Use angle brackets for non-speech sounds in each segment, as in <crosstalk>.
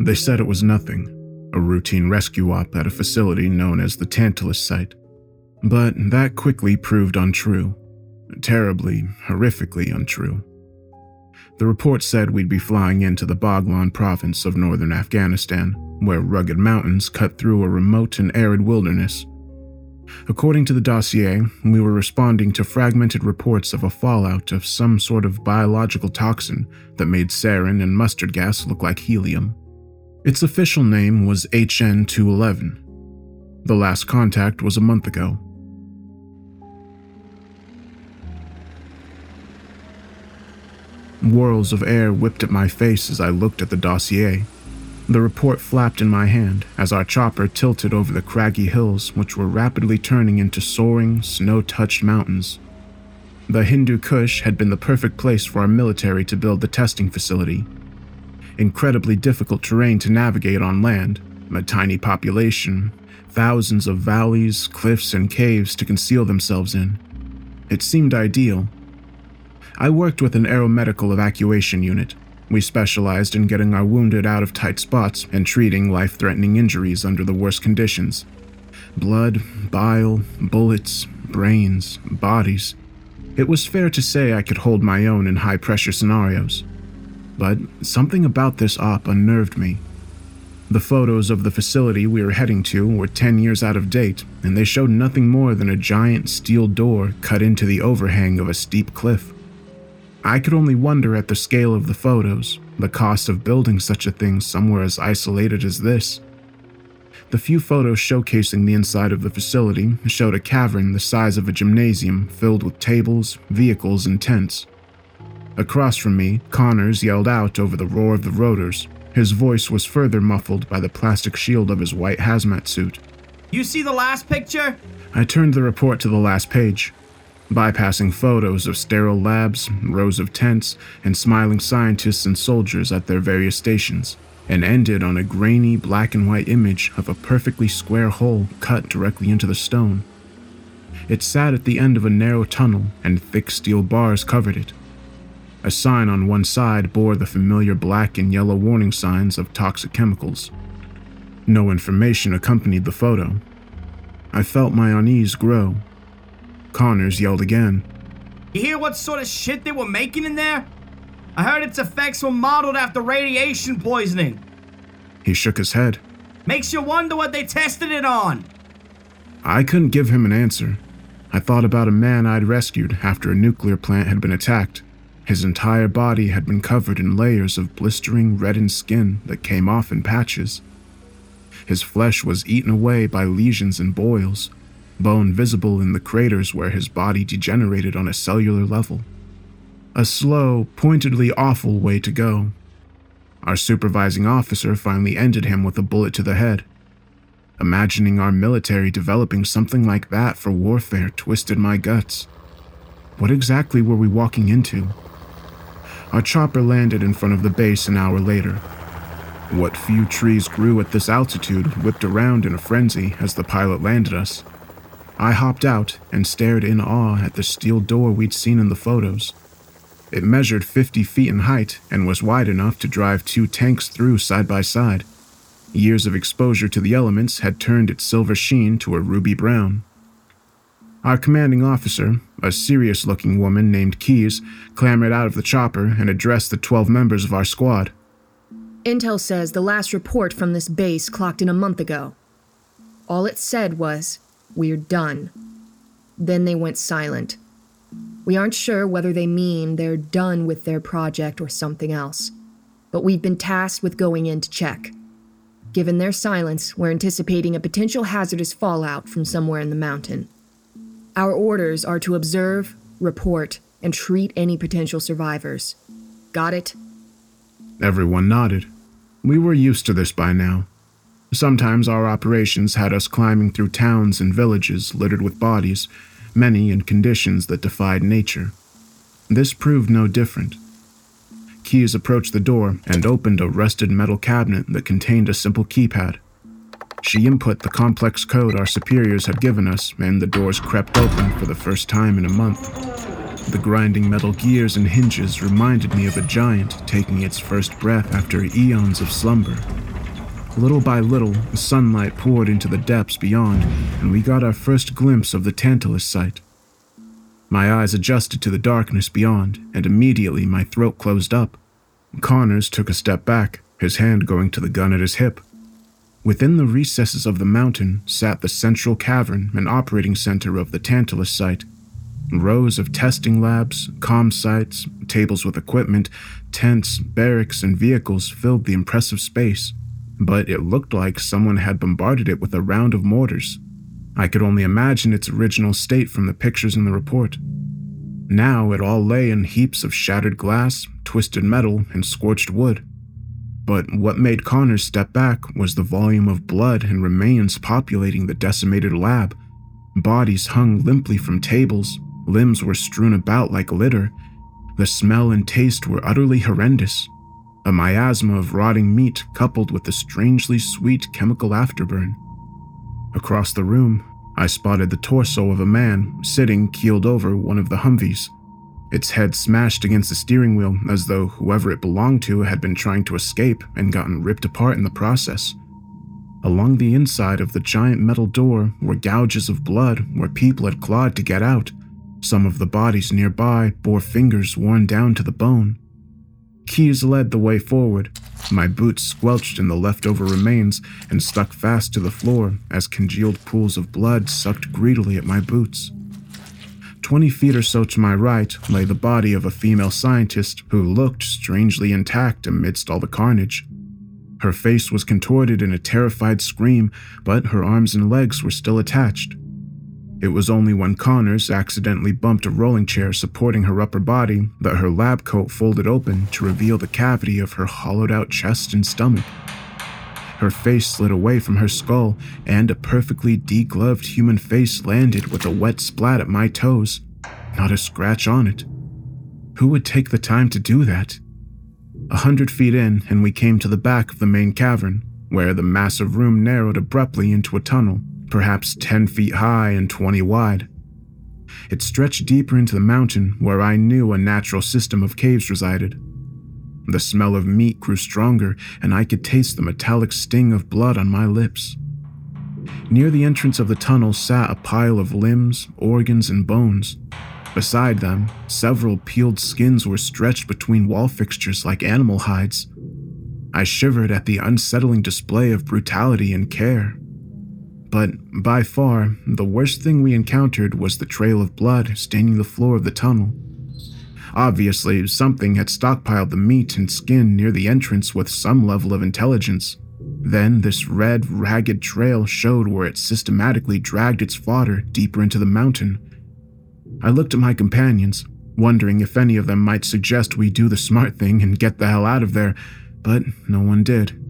They said it was nothing, a routine rescue op at a facility known as the Tantalus site. But that quickly proved untrue. Terribly, horrifically untrue. The report said we'd be flying into the Baghlan province of northern Afghanistan, where rugged mountains cut through a remote and arid wilderness. According to the dossier, we were responding to fragmented reports of a fallout of some sort of biological toxin that made sarin and mustard gas look like helium. Its official name was HN 211. The last contact was a month ago. Whirls of air whipped at my face as I looked at the dossier. The report flapped in my hand as our chopper tilted over the craggy hills, which were rapidly turning into soaring, snow touched mountains. The Hindu Kush had been the perfect place for our military to build the testing facility. Incredibly difficult terrain to navigate on land, a tiny population, thousands of valleys, cliffs, and caves to conceal themselves in. It seemed ideal. I worked with an aeromedical evacuation unit, we specialized in getting our wounded out of tight spots and treating life threatening injuries under the worst conditions. Blood, bile, bullets, brains, bodies. It was fair to say I could hold my own in high pressure scenarios. But something about this op unnerved me. The photos of the facility we were heading to were 10 years out of date, and they showed nothing more than a giant steel door cut into the overhang of a steep cliff. I could only wonder at the scale of the photos, the cost of building such a thing somewhere as isolated as this. The few photos showcasing the inside of the facility showed a cavern the size of a gymnasium filled with tables, vehicles, and tents. Across from me, Connors yelled out over the roar of the rotors. His voice was further muffled by the plastic shield of his white hazmat suit. You see the last picture? I turned the report to the last page bypassing photos of sterile labs, rows of tents, and smiling scientists and soldiers at their various stations, and ended on a grainy black and white image of a perfectly square hole cut directly into the stone. It sat at the end of a narrow tunnel, and thick steel bars covered it. A sign on one side bore the familiar black and yellow warning signs of toxic chemicals. No information accompanied the photo. I felt my unease grow Connors yelled again. You hear what sort of shit they were making in there? I heard its effects were modeled after radiation poisoning. He shook his head. Makes you wonder what they tested it on. I couldn't give him an answer. I thought about a man I'd rescued after a nuclear plant had been attacked. His entire body had been covered in layers of blistering, reddened skin that came off in patches. His flesh was eaten away by lesions and boils, bone visible in the craters where his body degenerated on a cellular level. A slow, pointedly awful way to go. Our supervising officer finally ended him with a bullet to the head. Imagining our military developing something like that for warfare twisted my guts. What exactly were we walking into? Our chopper landed in front of the base an hour later. What few trees grew at this altitude whipped around in a frenzy as the pilot landed us. I hopped out and stared in awe at the steel door we'd seen in the photos. It measured 50 feet in height and was wide enough to drive two tanks through side by side. Years of exposure to the elements had turned its silver sheen to a ruby brown. Our commanding officer, a serious looking woman named Keys, clambered out of the chopper and addressed the 12 members of our squad. Intel says the last report from this base clocked in a month ago. All it said was we're done. Then they went silent. We aren't sure whether they mean they're done with their project or something else, but we've been tasked with going in to check. Given their silence, we're anticipating a potential hazardous fallout from somewhere in the mountain. Our orders are to observe, report, and treat any potential survivors. Got it? Everyone nodded. We were used to this by now. Sometimes our operations had us climbing through towns and villages littered with bodies, many in conditions that defied nature. This proved no different. Keys approached the door and opened a rusted metal cabinet that contained a simple keypad. She input the complex code our superiors had given us, and the doors crept open for the first time in a month. The grinding metal gears and hinges reminded me of a giant taking its first breath after eons of slumber. Little by little, the sunlight poured into the depths beyond, and we got our first glimpse of the Tantalus site. My eyes adjusted to the darkness beyond, and immediately my throat closed up. Connors took a step back, his hand going to the gun at his hip. Within the recesses of the mountain sat the central cavern and operating center of the Tantalus site. Rows of testing labs, com sites, tables with equipment, tents, barracks, and vehicles filled the impressive space but it looked like someone had bombarded it with a round of mortars. I could only imagine its original state from the pictures in the report. Now it all lay in heaps of shattered glass, twisted metal, and scorched wood. But what made Connors step back was the volume of blood and remains populating the decimated lab. Bodies hung limply from tables, limbs were strewn about like litter. The smell and taste were utterly horrendous, a miasma of rotting meat coupled with a strangely sweet chemical afterburn. Across the room, I spotted the torso of a man sitting keeled over one of the Humvees, its head smashed against the steering wheel as though whoever it belonged to had been trying to escape and gotten ripped apart in the process. Along the inside of the giant metal door were gouges of blood where people had clawed to get out. Some of the bodies nearby bore fingers worn down to the bone. Keys led the way forward. My boots squelched in the leftover remains and stuck fast to the floor as congealed pools of blood sucked greedily at my boots. Twenty feet or so to my right lay the body of a female scientist who looked strangely intact amidst all the carnage. Her face was contorted in a terrified scream, but her arms and legs were still attached. It was only when Connors accidentally bumped a rolling chair supporting her upper body that her lab coat folded open to reveal the cavity of her hollowed out chest and stomach. Her face slid away from her skull, and a perfectly degloved human face landed with a wet splat at my toes. Not a scratch on it. Who would take the time to do that? A hundred feet in, and we came to the back of the main cavern, where the massive room narrowed abruptly into a tunnel perhaps 10 feet high and 20 wide. It stretched deeper into the mountain where I knew a natural system of caves resided. The smell of meat grew stronger, and I could taste the metallic sting of blood on my lips. Near the entrance of the tunnel sat a pile of limbs, organs, and bones. Beside them, several peeled skins were stretched between wall fixtures like animal hides. I shivered at the unsettling display of brutality and care. But by far, the worst thing we encountered was the trail of blood staining the floor of the tunnel. Obviously, something had stockpiled the meat and skin near the entrance with some level of intelligence. Then, this red, ragged trail showed where it systematically dragged its fodder deeper into the mountain. I looked at my companions, wondering if any of them might suggest we do the smart thing and get the hell out of there, but no one did.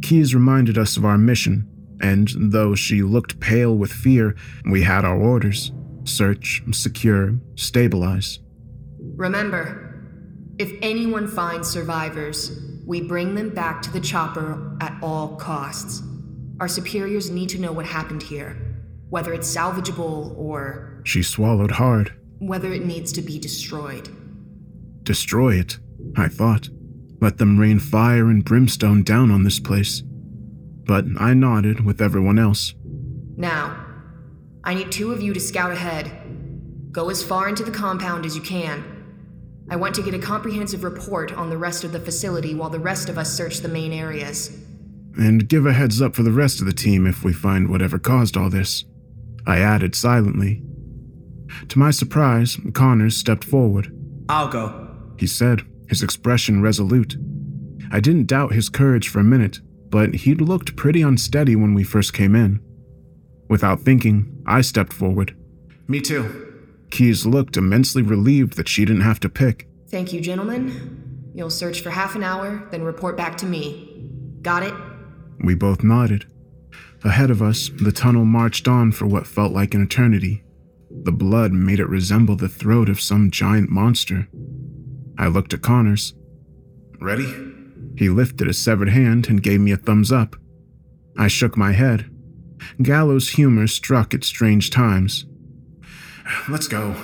Keys reminded us of our mission and though she looked pale with fear, we had our orders search, secure, stabilize. Remember, if anyone finds survivors, we bring them back to the chopper at all costs. Our superiors need to know what happened here, whether it's salvageable or. She swallowed hard. Whether it needs to be destroyed. Destroy it, I thought. Let them rain fire and brimstone down on this place but I nodded with everyone else. Now, I need two of you to scout ahead. Go as far into the compound as you can. I want to get a comprehensive report on the rest of the facility while the rest of us search the main areas. And give a heads up for the rest of the team if we find whatever caused all this. I added silently. To my surprise, Connors stepped forward. I'll go, he said, his expression resolute. I didn't doubt his courage for a minute, but he'd looked pretty unsteady when we first came in. Without thinking, I stepped forward. Me too. Keys looked immensely relieved that she didn't have to pick. Thank you, gentlemen. You'll search for half an hour, then report back to me. Got it? We both nodded. Ahead of us, the tunnel marched on for what felt like an eternity. The blood made it resemble the throat of some giant monster. I looked at Connors. Ready? He lifted a severed hand and gave me a thumbs up. I shook my head. Gallows' humor struck at strange times. Let's go.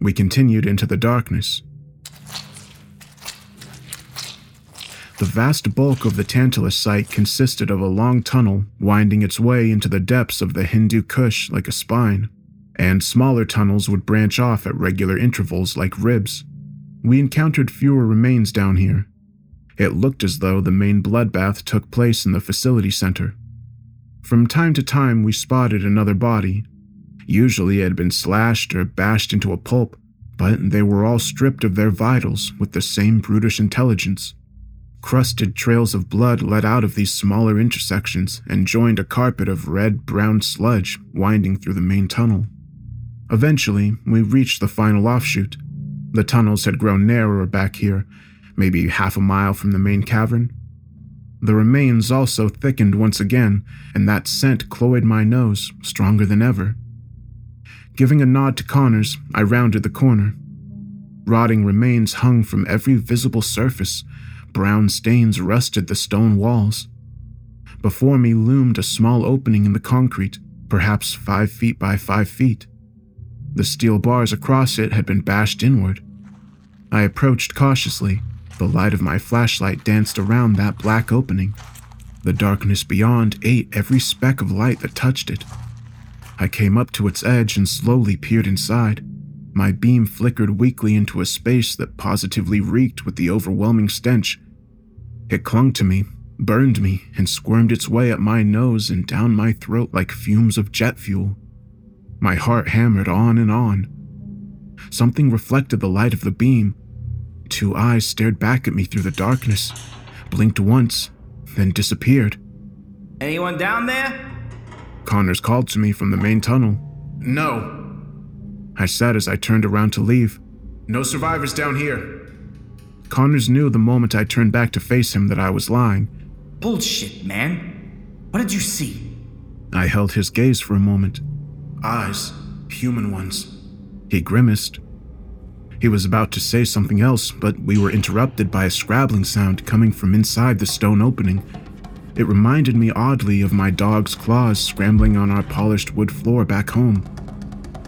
We continued into the darkness. The vast bulk of the Tantalus site consisted of a long tunnel winding its way into the depths of the Hindu Kush like a spine, and smaller tunnels would branch off at regular intervals like ribs. We encountered fewer remains down here. It looked as though the main bloodbath took place in the facility center. From time to time, we spotted another body. Usually, it had been slashed or bashed into a pulp, but they were all stripped of their vitals with the same brutish intelligence. Crusted trails of blood led out of these smaller intersections and joined a carpet of red brown sludge winding through the main tunnel. Eventually, we reached the final offshoot. The tunnels had grown narrower back here, maybe half a mile from the main cavern. The remains also thickened once again, and that scent cloyed my nose stronger than ever. Giving a nod to Connors, I rounded the corner. Rotting remains hung from every visible surface, Brown stains rusted the stone walls. Before me loomed a small opening in the concrete, perhaps five feet by five feet. The steel bars across it had been bashed inward. I approached cautiously. The light of my flashlight danced around that black opening. The darkness beyond ate every speck of light that touched it. I came up to its edge and slowly peered inside. My beam flickered weakly into a space that positively reeked with the overwhelming stench. It clung to me, burned me, and squirmed its way up my nose and down my throat like fumes of jet fuel. My heart hammered on and on. Something reflected the light of the beam. Two eyes stared back at me through the darkness, blinked once, then disappeared. Anyone down there? Connors called to me from the main tunnel. No, I said as I turned around to leave. No survivors down here. Connors knew the moment I turned back to face him that I was lying. Bullshit, man. What did you see? I held his gaze for a moment. Eyes, human ones. He grimaced. He was about to say something else, but we were interrupted by a scrabbling sound coming from inside the stone opening. It reminded me oddly of my dog's claws scrambling on our polished wood floor back home.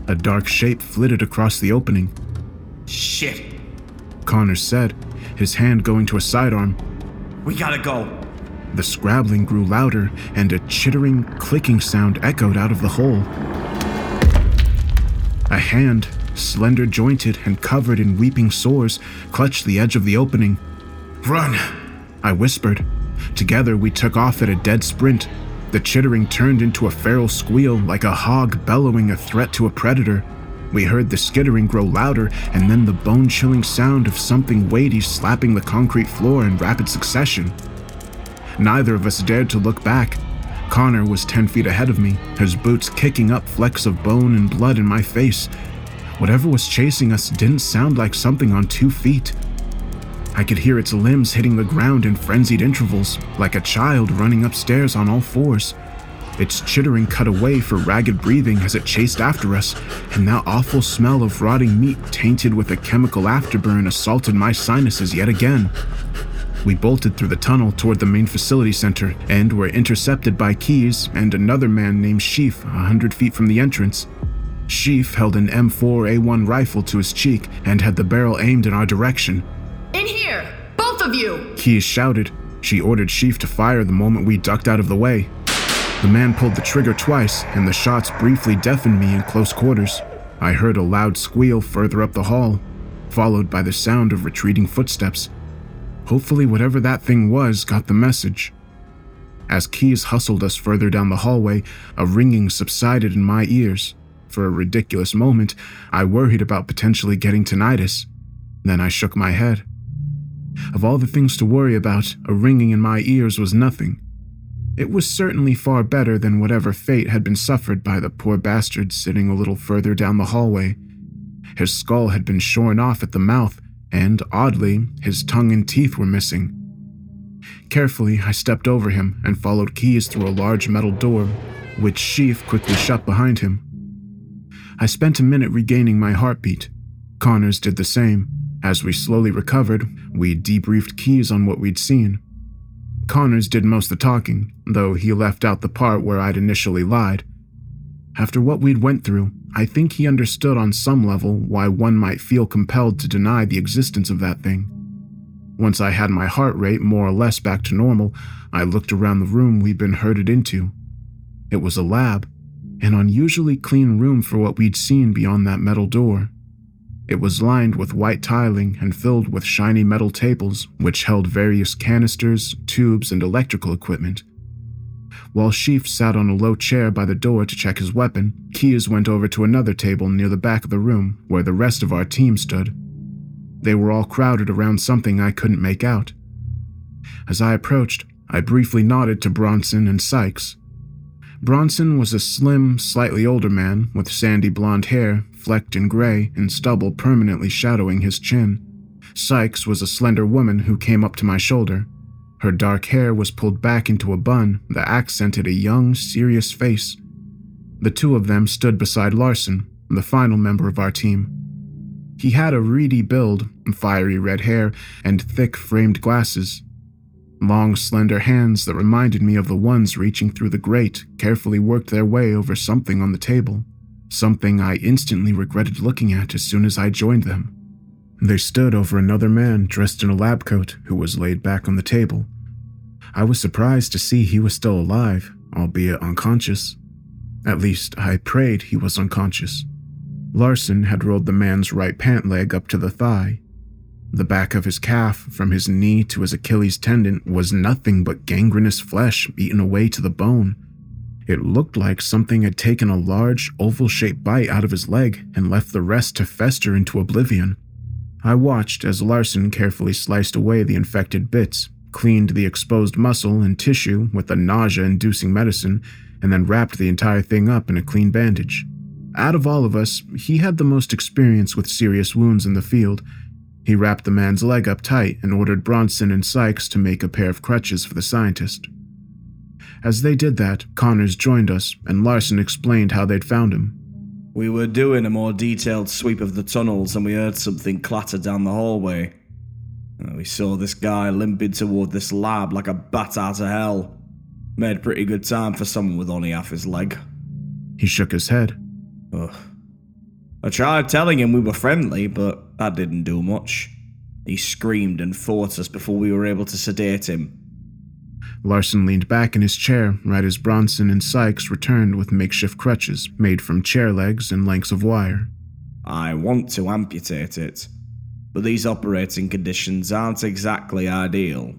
A dark shape flitted across the opening. Shit, Connors said, his hand going to a sidearm. We gotta go. The scrabbling grew louder, and a chittering, clicking sound echoed out of the hole. A hand, slender jointed and covered in weeping sores, clutched the edge of the opening. Run! I whispered. Together we took off at a dead sprint, the chittering turned into a feral squeal like a hog bellowing a threat to a predator. We heard the skittering grow louder and then the bone chilling sound of something weighty slapping the concrete floor in rapid succession. Neither of us dared to look back. Connor was 10 feet ahead of me, his boots kicking up flecks of bone and blood in my face. Whatever was chasing us didn't sound like something on two feet. I could hear its limbs hitting the ground in frenzied intervals, like a child running upstairs on all fours. Its chittering cut away for ragged breathing as it chased after us, and that awful smell of rotting meat tainted with a chemical afterburn assaulted my sinuses yet again. We bolted through the tunnel toward the main facility center and were intercepted by Keys and another man named Sheaf a hundred feet from the entrance. Sheaf held an M4A1 rifle to his cheek and had the barrel aimed in our direction. In here! Both of you! Keys shouted. She ordered Sheaf to fire the moment we ducked out of the way. The man pulled the trigger twice, and the shots briefly deafened me in close quarters. I heard a loud squeal further up the hall, followed by the sound of retreating footsteps. Hopefully, whatever that thing was got the message. As Keys hustled us further down the hallway, a ringing subsided in my ears. For a ridiculous moment, I worried about potentially getting tinnitus. Then I shook my head. Of all the things to worry about, a ringing in my ears was nothing. It was certainly far better than whatever fate had been suffered by the poor bastard sitting a little further down the hallway. His skull had been shorn off at the mouth, and oddly, his tongue and teeth were missing. Carefully, I stepped over him and followed Keys through a large metal door, which Sheaf quickly shut behind him. I spent a minute regaining my heartbeat. Connors did the same. As we slowly recovered, we debriefed Keys on what we'd seen. Connors did most of the talking, though he left out the part where I'd initially lied. After what we'd went through, I think he understood on some level why one might feel compelled to deny the existence of that thing. Once I had my heart rate more or less back to normal, I looked around the room we'd been herded into. It was a lab, an unusually clean room for what we'd seen beyond that metal door. It was lined with white tiling and filled with shiny metal tables, which held various canisters, tubes, and electrical equipment. While Sheaf sat on a low chair by the door to check his weapon, Keyes went over to another table near the back of the room where the rest of our team stood. They were all crowded around something I couldn't make out. As I approached, I briefly nodded to Bronson and Sykes. Bronson was a slim, slightly older man with sandy blonde hair, flecked in gray, and stubble permanently shadowing his chin. Sykes was a slender woman who came up to my shoulder. Her dark hair was pulled back into a bun that accented a young, serious face. The two of them stood beside Larson, the final member of our team. He had a reedy build, fiery red hair, and thick framed glasses. Long, slender hands that reminded me of the ones reaching through the grate carefully worked their way over something on the table, something I instantly regretted looking at as soon as I joined them. They stood over another man dressed in a lab coat who was laid back on the table. I was surprised to see he was still alive, albeit unconscious. At least, I prayed he was unconscious. Larson had rolled the man's right pant leg up to the thigh. The back of his calf, from his knee to his Achilles tendon, was nothing but gangrenous flesh eaten away to the bone. It looked like something had taken a large, oval shaped bite out of his leg and left the rest to fester into oblivion. I watched as Larson carefully sliced away the infected bits, cleaned the exposed muscle and tissue with a nausea inducing medicine, and then wrapped the entire thing up in a clean bandage. Out of all of us, he had the most experience with serious wounds in the field. He wrapped the man's leg up tight and ordered Bronson and Sykes to make a pair of crutches for the scientist. As they did that, Connors joined us, and Larson explained how they'd found him. We were doing a more detailed sweep of the tunnels and we heard something clatter down the hallway. Uh, We saw this guy limping toward this lab like a bat out of hell. Made pretty good time for someone with only half his leg. He shook his head. Ugh. I tried telling him we were friendly, but that didn't do much. He screamed and fought us before we were able to sedate him. Larson leaned back in his chair right as Bronson and Sykes returned with makeshift crutches made from chair legs and lengths of wire. I want to amputate it, but these operating conditions aren't exactly ideal.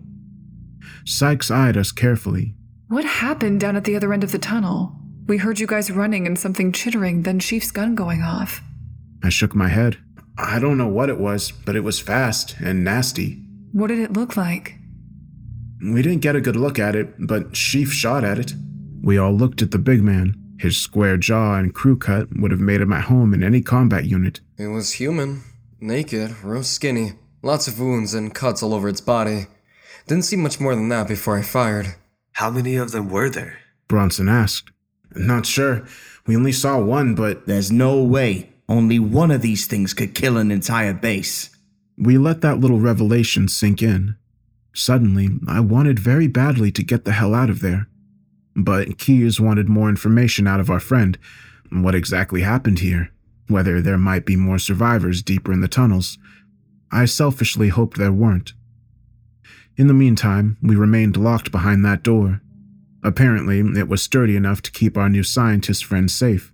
Sykes eyed us carefully. What happened down at the other end of the tunnel? We heard you guys running and something chittering, then Sheaf's gun going off. I shook my head. I don't know what it was, but it was fast and nasty. What did it look like? We didn't get a good look at it, but Sheaf shot at it. We all looked at the big man. His square jaw and crew cut would have made him at home in any combat unit. It was human, naked, real skinny, lots of wounds and cuts all over its body. Didn't see much more than that before I fired. How many of them were there? Bronson asked. Not sure. We only saw one, but There's no way only one of these things could kill an entire base. we let that little revelation sink in. Suddenly, I wanted very badly to get the hell out of there. But Keyes wanted more information out of our friend. What exactly happened here? Whether there might be more survivors deeper in the tunnels. I selfishly hoped there weren't. In the meantime, we remained locked behind that door. Apparently, it was sturdy enough to keep our new scientist friend safe.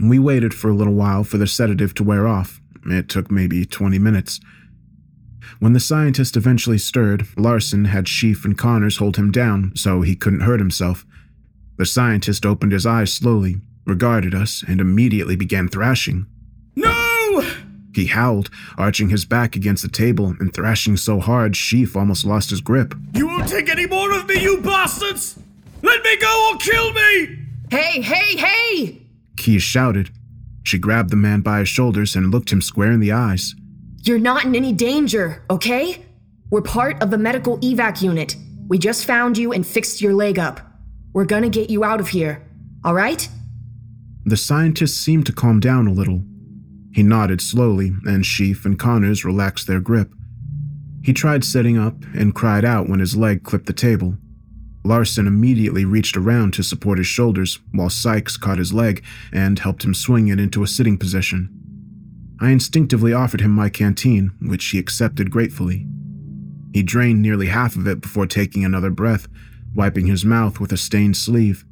We waited for a little while for the sedative to wear off. It took maybe 20 minutes. When the scientist eventually stirred, Larson had Sheaf and Connors hold him down so he couldn't hurt himself. The scientist opened his eyes slowly, regarded us, and immediately began thrashing. No! He howled, arching his back against the table and thrashing so hard Sheaf almost lost his grip. You won't take any more of me, you bastards! Let me go or kill me! Hey, hey, hey! Keyes shouted. She grabbed the man by his shoulders and looked him square in the eyes. You're not in any danger, okay? We're part of the medical evac unit. We just found you and fixed your leg up. We're gonna get you out of here, alright? The scientist seemed to calm down a little. He nodded slowly, and Sheaf and Connors relaxed their grip. He tried sitting up and cried out when his leg clipped the table. Larson immediately reached around to support his shoulders while Sykes caught his leg and helped him swing it into a sitting position. I instinctively offered him my canteen, which he accepted gratefully. He drained nearly half of it before taking another breath, wiping his mouth with a stained sleeve.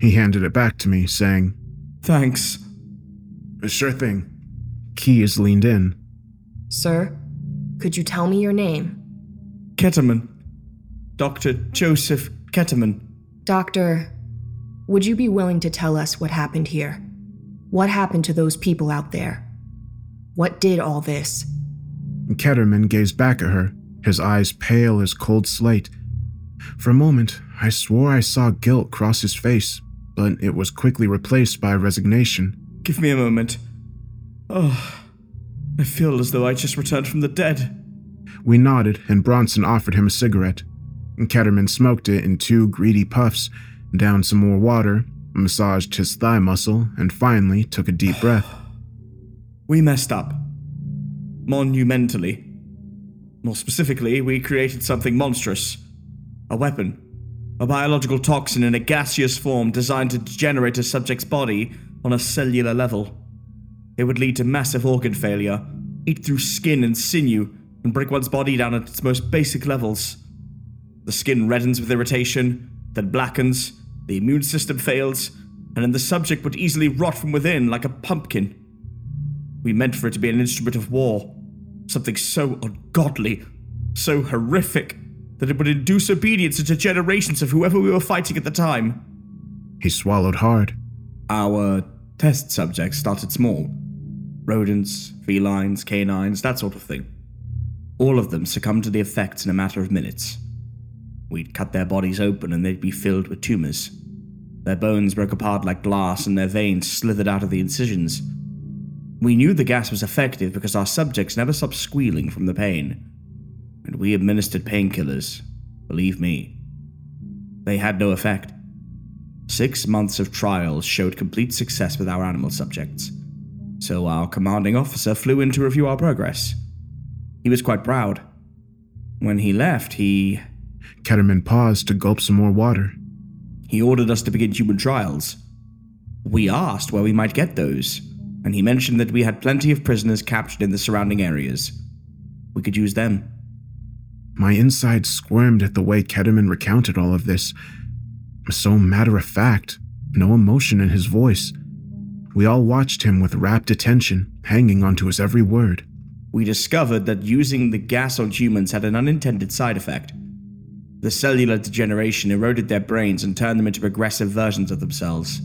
He handed it back to me, saying, Thanks. Uh, sure thing. Keyes leaned in. Sir, could you tell me your name? Ketterman. Dr. Joseph Ketterman. Doctor, would you be willing to tell us what happened here? What happened to those people out there? What did all this? Ketterman gazed back at her, his eyes pale as cold slate. For a moment, I swore I saw guilt cross his face, but it was quickly replaced by resignation. Give me a moment. Oh, I feel as though I just returned from the dead. We nodded, and Bronson offered him a cigarette. Ketterman smoked it in two greedy puffs, downed some more water, massaged his thigh muscle, and finally took a deep breath. We messed up. Monumentally. More specifically, we created something monstrous a weapon. A biological toxin in a gaseous form designed to degenerate a subject's body on a cellular level. It would lead to massive organ failure, eat through skin and sinew, and break one's body down at its most basic levels. The skin reddens with irritation, then blackens, the immune system fails, and then the subject would easily rot from within like a pumpkin. We meant for it to be an instrument of war, something so ungodly, so horrific, that it would induce obedience into generations of whoever we were fighting at the time. He swallowed hard. Our test subjects started small rodents, felines, canines, that sort of thing. All of them succumbed to the effects in a matter of minutes. We'd cut their bodies open and they'd be filled with tumors. Their bones broke apart like glass and their veins slithered out of the incisions. We knew the gas was effective because our subjects never stopped squealing from the pain. And we administered painkillers, believe me. They had no effect. Six months of trials showed complete success with our animal subjects. So our commanding officer flew in to review our progress. He was quite proud. When he left, he Ketterman paused to gulp some more water. he ordered us to begin human trials. We asked where we might get those, and he mentioned that we had plenty of prisoners captured in the surrounding areas. We could use them. My insides squirmed at the way Ketterman recounted all of this. So matter of fact, no emotion in his voice. We all watched him with rapt attention, hanging onto his every word. We discovered that using the gas on humans had an unintended side effect. The cellular degeneration eroded their brains and turned them into progressive versions of themselves.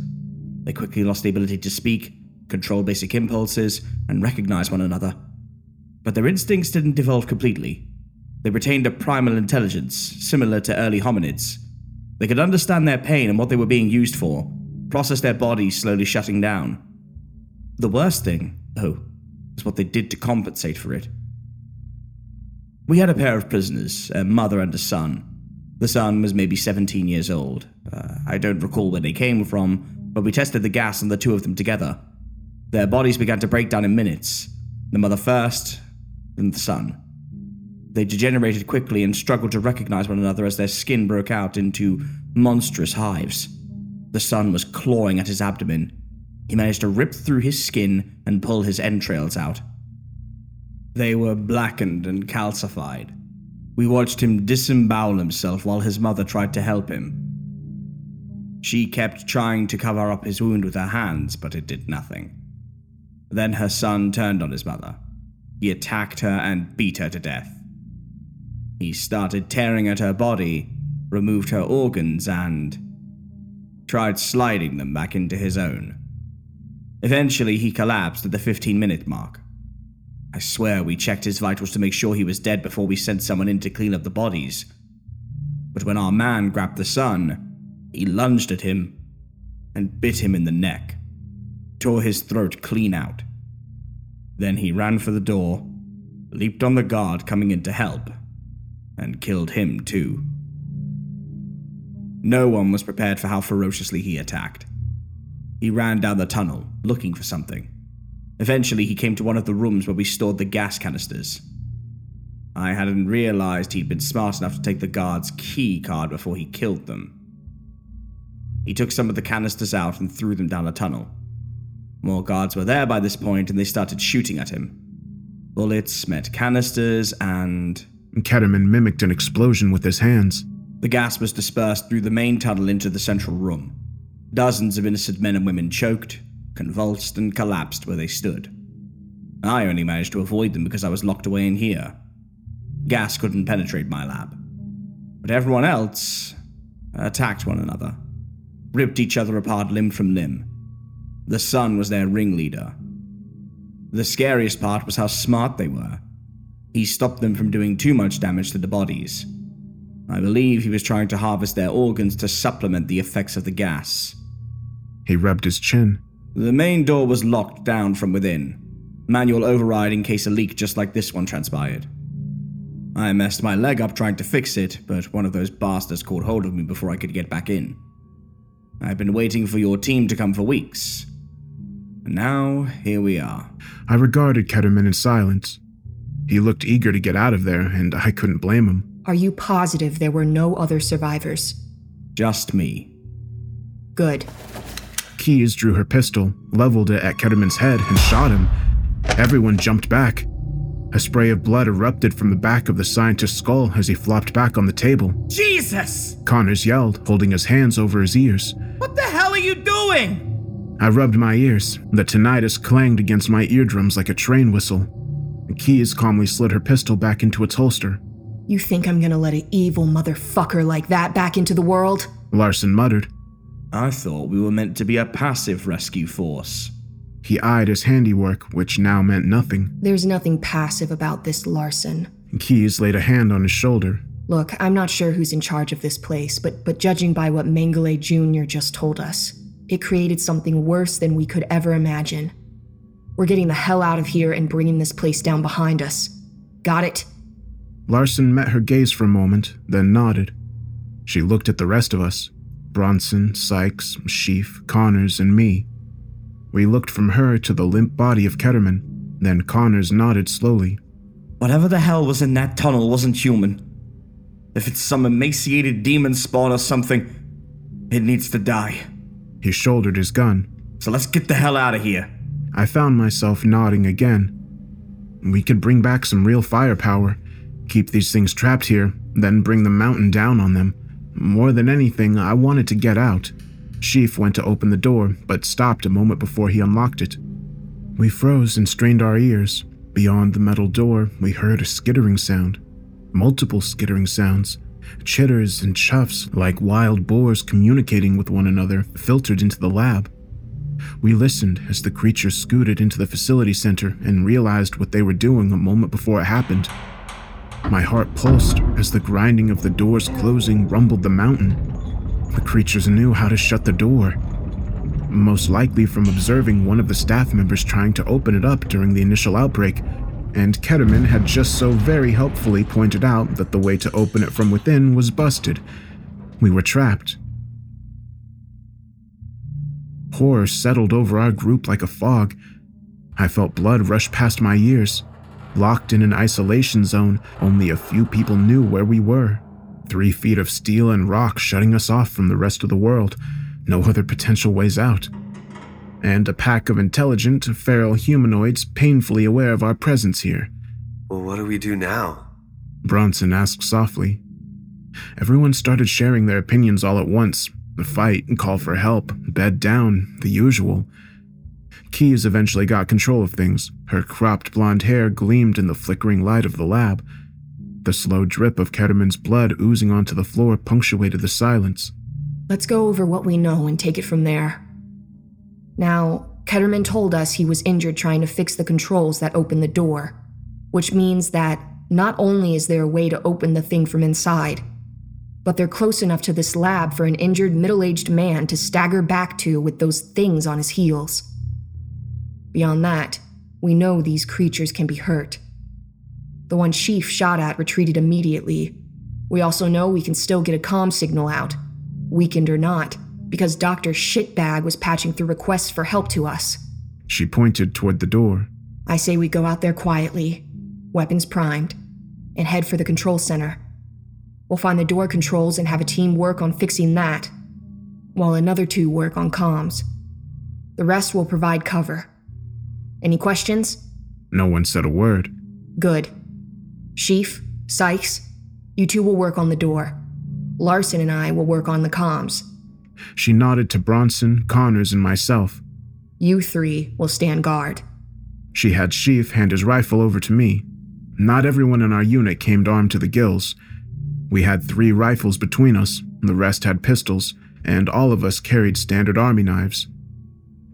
They quickly lost the ability to speak, control basic impulses, and recognize one another. But their instincts didn't devolve completely. They retained a primal intelligence, similar to early hominids. They could understand their pain and what they were being used for, process their bodies slowly shutting down. The worst thing, though, was what they did to compensate for it. We had a pair of prisoners, a mother and a son. The son was maybe 17 years old. Uh, I don't recall where they came from, but we tested the gas on the two of them together. Their bodies began to break down in minutes. The mother first, then the son. They degenerated quickly and struggled to recognize one another as their skin broke out into monstrous hives. The son was clawing at his abdomen. He managed to rip through his skin and pull his entrails out. They were blackened and calcified. We watched him disembowel himself while his mother tried to help him. She kept trying to cover up his wound with her hands, but it did nothing. Then her son turned on his mother. He attacked her and beat her to death. He started tearing at her body, removed her organs, and tried sliding them back into his own. Eventually, he collapsed at the 15 minute mark. I swear we checked his vitals to make sure he was dead before we sent someone in to clean up the bodies. But when our man grabbed the son, he lunged at him and bit him in the neck, tore his throat clean out. Then he ran for the door, leaped on the guard coming in to help, and killed him too. No one was prepared for how ferociously he attacked. He ran down the tunnel, looking for something. Eventually, he came to one of the rooms where we stored the gas canisters. I hadn't realized he'd been smart enough to take the guard's key card before he killed them. He took some of the canisters out and threw them down a tunnel. More guards were there by this point and they started shooting at him. Bullets met canisters and. Ketterman mimicked an explosion with his hands. The gas was dispersed through the main tunnel into the central room. Dozens of innocent men and women choked, convulsed, and collapsed where they stood. I only managed to avoid them because I was locked away in here. Gas couldn't penetrate my lab. But everyone else attacked one another, ripped each other apart limb from limb. The son was their ringleader. The scariest part was how smart they were. He stopped them from doing too much damage to the bodies. I believe he was trying to harvest their organs to supplement the effects of the gas. He rubbed his chin. The main door was locked down from within. Manual override in case a leak just like this one transpired. I messed my leg up trying to fix it, but one of those bastards caught hold of me before I could get back in. I've been waiting for your team to come for weeks. And now, here we are. I regarded Ketterman in silence. He looked eager to get out of there, and I couldn't blame him. Are you positive there were no other survivors? Just me. Good. Keyes drew her pistol, leveled it at Ketterman's head, and shot him. Everyone jumped back. A spray of blood erupted from the back of the scientist's skull as he flopped back on the table. Jesus! Connors yelled, holding his hands over his ears. What the hell are you doing? I rubbed my ears. The tinnitus clanged against my eardrums like a train whistle. Keyes calmly slid her pistol back into its holster. You think I'm gonna let an evil motherfucker like that back into the world? Larson muttered. I thought we were meant to be a passive rescue force. He eyed his handiwork, which now meant nothing. There's nothing passive about this, Larson. Keyes laid a hand on his shoulder. Look, I'm not sure who's in charge of this place, but but judging by what Mengele Jr. just told us, it created something worse than we could ever imagine. We're getting the hell out of here and bringing this place down behind us. Got it? Larson met her gaze for a moment, then nodded. She looked at the rest of us Bronson, Sykes, Sheaf, Connors, and me. We looked from her to the limp body of Ketterman, then Connors nodded slowly. Whatever the hell was in that tunnel wasn't human. If it's some emaciated demon spawn or something, it needs to die. He shouldered his gun. So let's get the hell out of here. I found myself nodding again. We could bring back some real firepower, keep these things trapped here, then bring the mountain down on them. More than anything, I wanted to get out. Sheaf went to open the door, but stopped a moment before he unlocked it. We froze and strained our ears. Beyond the metal door, we heard a skittering sound. Multiple skittering sounds. Chitters and chuffs, like wild boars communicating with one another, filtered into the lab. We listened as the creatures scooted into the facility center and realized what they were doing a moment before it happened. My heart pulsed as the grinding of the doors closing rumbled the mountain. The creatures knew how to shut the door. Most likely from observing one of the staff members trying to open it up during the initial outbreak, and Ketterman had just so very helpfully pointed out that the way to open it from within was busted. We were trapped. Horror settled over our group like a fog. I felt blood rush past my ears. Locked in an isolation zone, only a few people knew where we were. Three feet of steel and rock shutting us off from the rest of the world. No other potential ways out. And a pack of intelligent, feral humanoids painfully aware of our presence here. Well, what do we do now? Bronson asked softly. Everyone started sharing their opinions all at once, the fight, call for help, bed down, the usual. Keyes eventually got control of things. Her cropped blonde hair gleamed in the flickering light of the lab. The slow drip of Ketterman's blood oozing onto the floor punctuated the silence. Let's go over what we know and take it from there. Now, Ketterman told us he was injured trying to fix the controls that open the door, which means that not only is there a way to open the thing from inside, but they're close enough to this lab for an injured middle aged man to stagger back to with those things on his heels. Beyond that, we know these creatures can be hurt. The one Sheaf shot at retreated immediately. We also know we can still get a comm signal out, weakened or not, because Dr. Shitbag was patching through requests for help to us. She pointed toward the door. I say we go out there quietly, weapons primed. and head for the control center. We'll find the door controls and have a team work on fixing that, while another two work on comms. The rest will provide cover. Any questions? No one said a word. Good. Sheaf, Sykes, you two will work on the door. Larson and I will work on the comms. She nodded to Bronson, Connors, and myself. You three will stand guard. She had Sheaf hand his rifle over to me. Not everyone in our unit came armed to the gills. We had three rifles between us, the rest had pistols, and all of us carried standard army knives.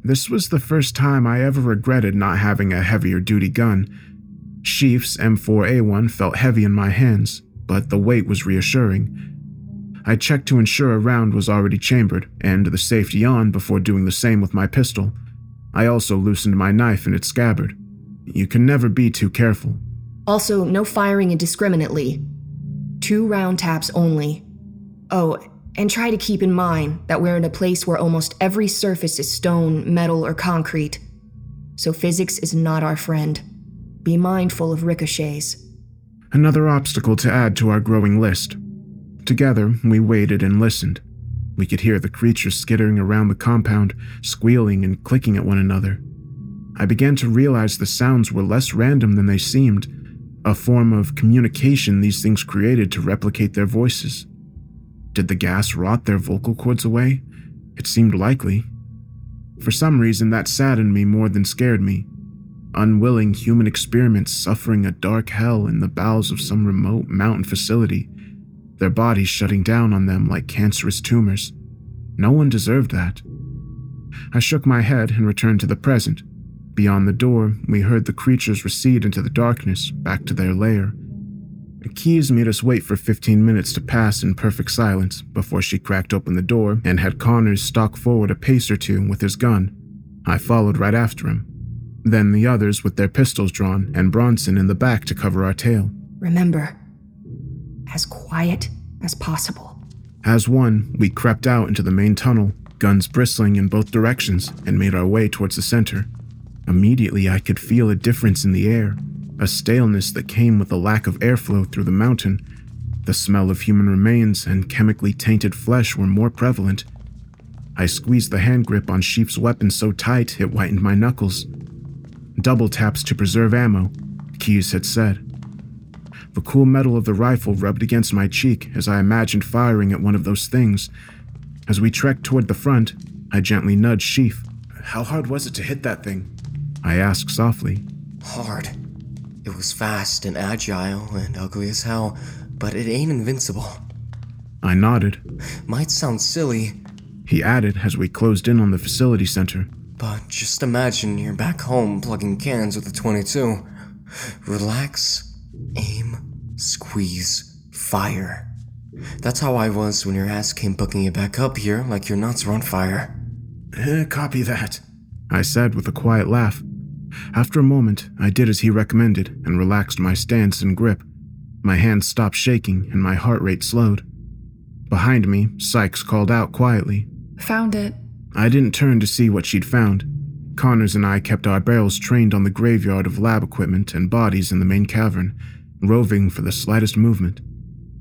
This was the first time I ever regretted not having a heavier duty gun. Sheaf's M4A1 felt heavy in my hands, but the weight was reassuring. I checked to ensure a round was already chambered and the safety on before doing the same with my pistol. I also loosened my knife in its scabbard. You can never be too careful. Also, no firing indiscriminately. Two round taps only. Oh, and try to keep in mind that we're in a place where almost every surface is stone, metal, or concrete. So physics is not our friend. Be mindful of ricochets. Another obstacle to add to our growing list. Together, we waited and listened. We could hear the creatures skittering around the compound, squealing and clicking at one another. I began to realize the sounds were less random than they seemed, a form of communication these things created to replicate their voices. Did the gas rot their vocal cords away? It seemed likely. For some reason, that saddened me more than scared me. Unwilling human experiments suffering a dark hell in the bowels of some remote mountain facility their bodies shutting down on them like cancerous tumors. No one deserved that. I shook my head and returned to the present. Beyond the door, we heard the creatures recede into the darkness, back to their lair. Keys made us wait for 15 minutes to pass in perfect silence before she cracked open the door and had Connors stalk forward a pace or two with his gun. I followed right after him. Then the others with their pistols drawn and Bronson in the back to cover our tail. Remember, as quiet as possible. As one, we crept out into the main tunnel, guns bristling in both directions, and made our way towards the center. Immediately, I could feel a difference in the air, a staleness that came with the lack of airflow through the mountain. The smell of human remains and chemically tainted flesh were more prevalent. I squeezed the hand grip on Sheaf's weapon so tight it whitened my knuckles. Double taps to preserve ammo, Keys had said. The cool metal of the rifle rubbed against my cheek as I imagined firing at one of those things. As we trekked toward the front, I gently nudged Sheaf. How hard was it to hit that thing? I asked softly. Hard. It was fast and agile and ugly as hell, but it ain't invincible. I nodded. Might sound silly, He added as we closed in on the facility center. but just imagine you're back home plugging cans with a 22. Relax, aim, squeeze, fire. That's how I was when your ass came booking you back up here like your nuts were on fire. Eh, copy that, I said with a quiet laugh. After a moment, I did as he recommended and relaxed my stance and grip. My hands stopped shaking and my heart rate slowed. Behind me, Sykes called out quietly. Found it. I didn't turn to see what she'd found. Connors and I kept our barrels trained on the graveyard of lab equipment and bodies in the main cavern, roving for the slightest movement.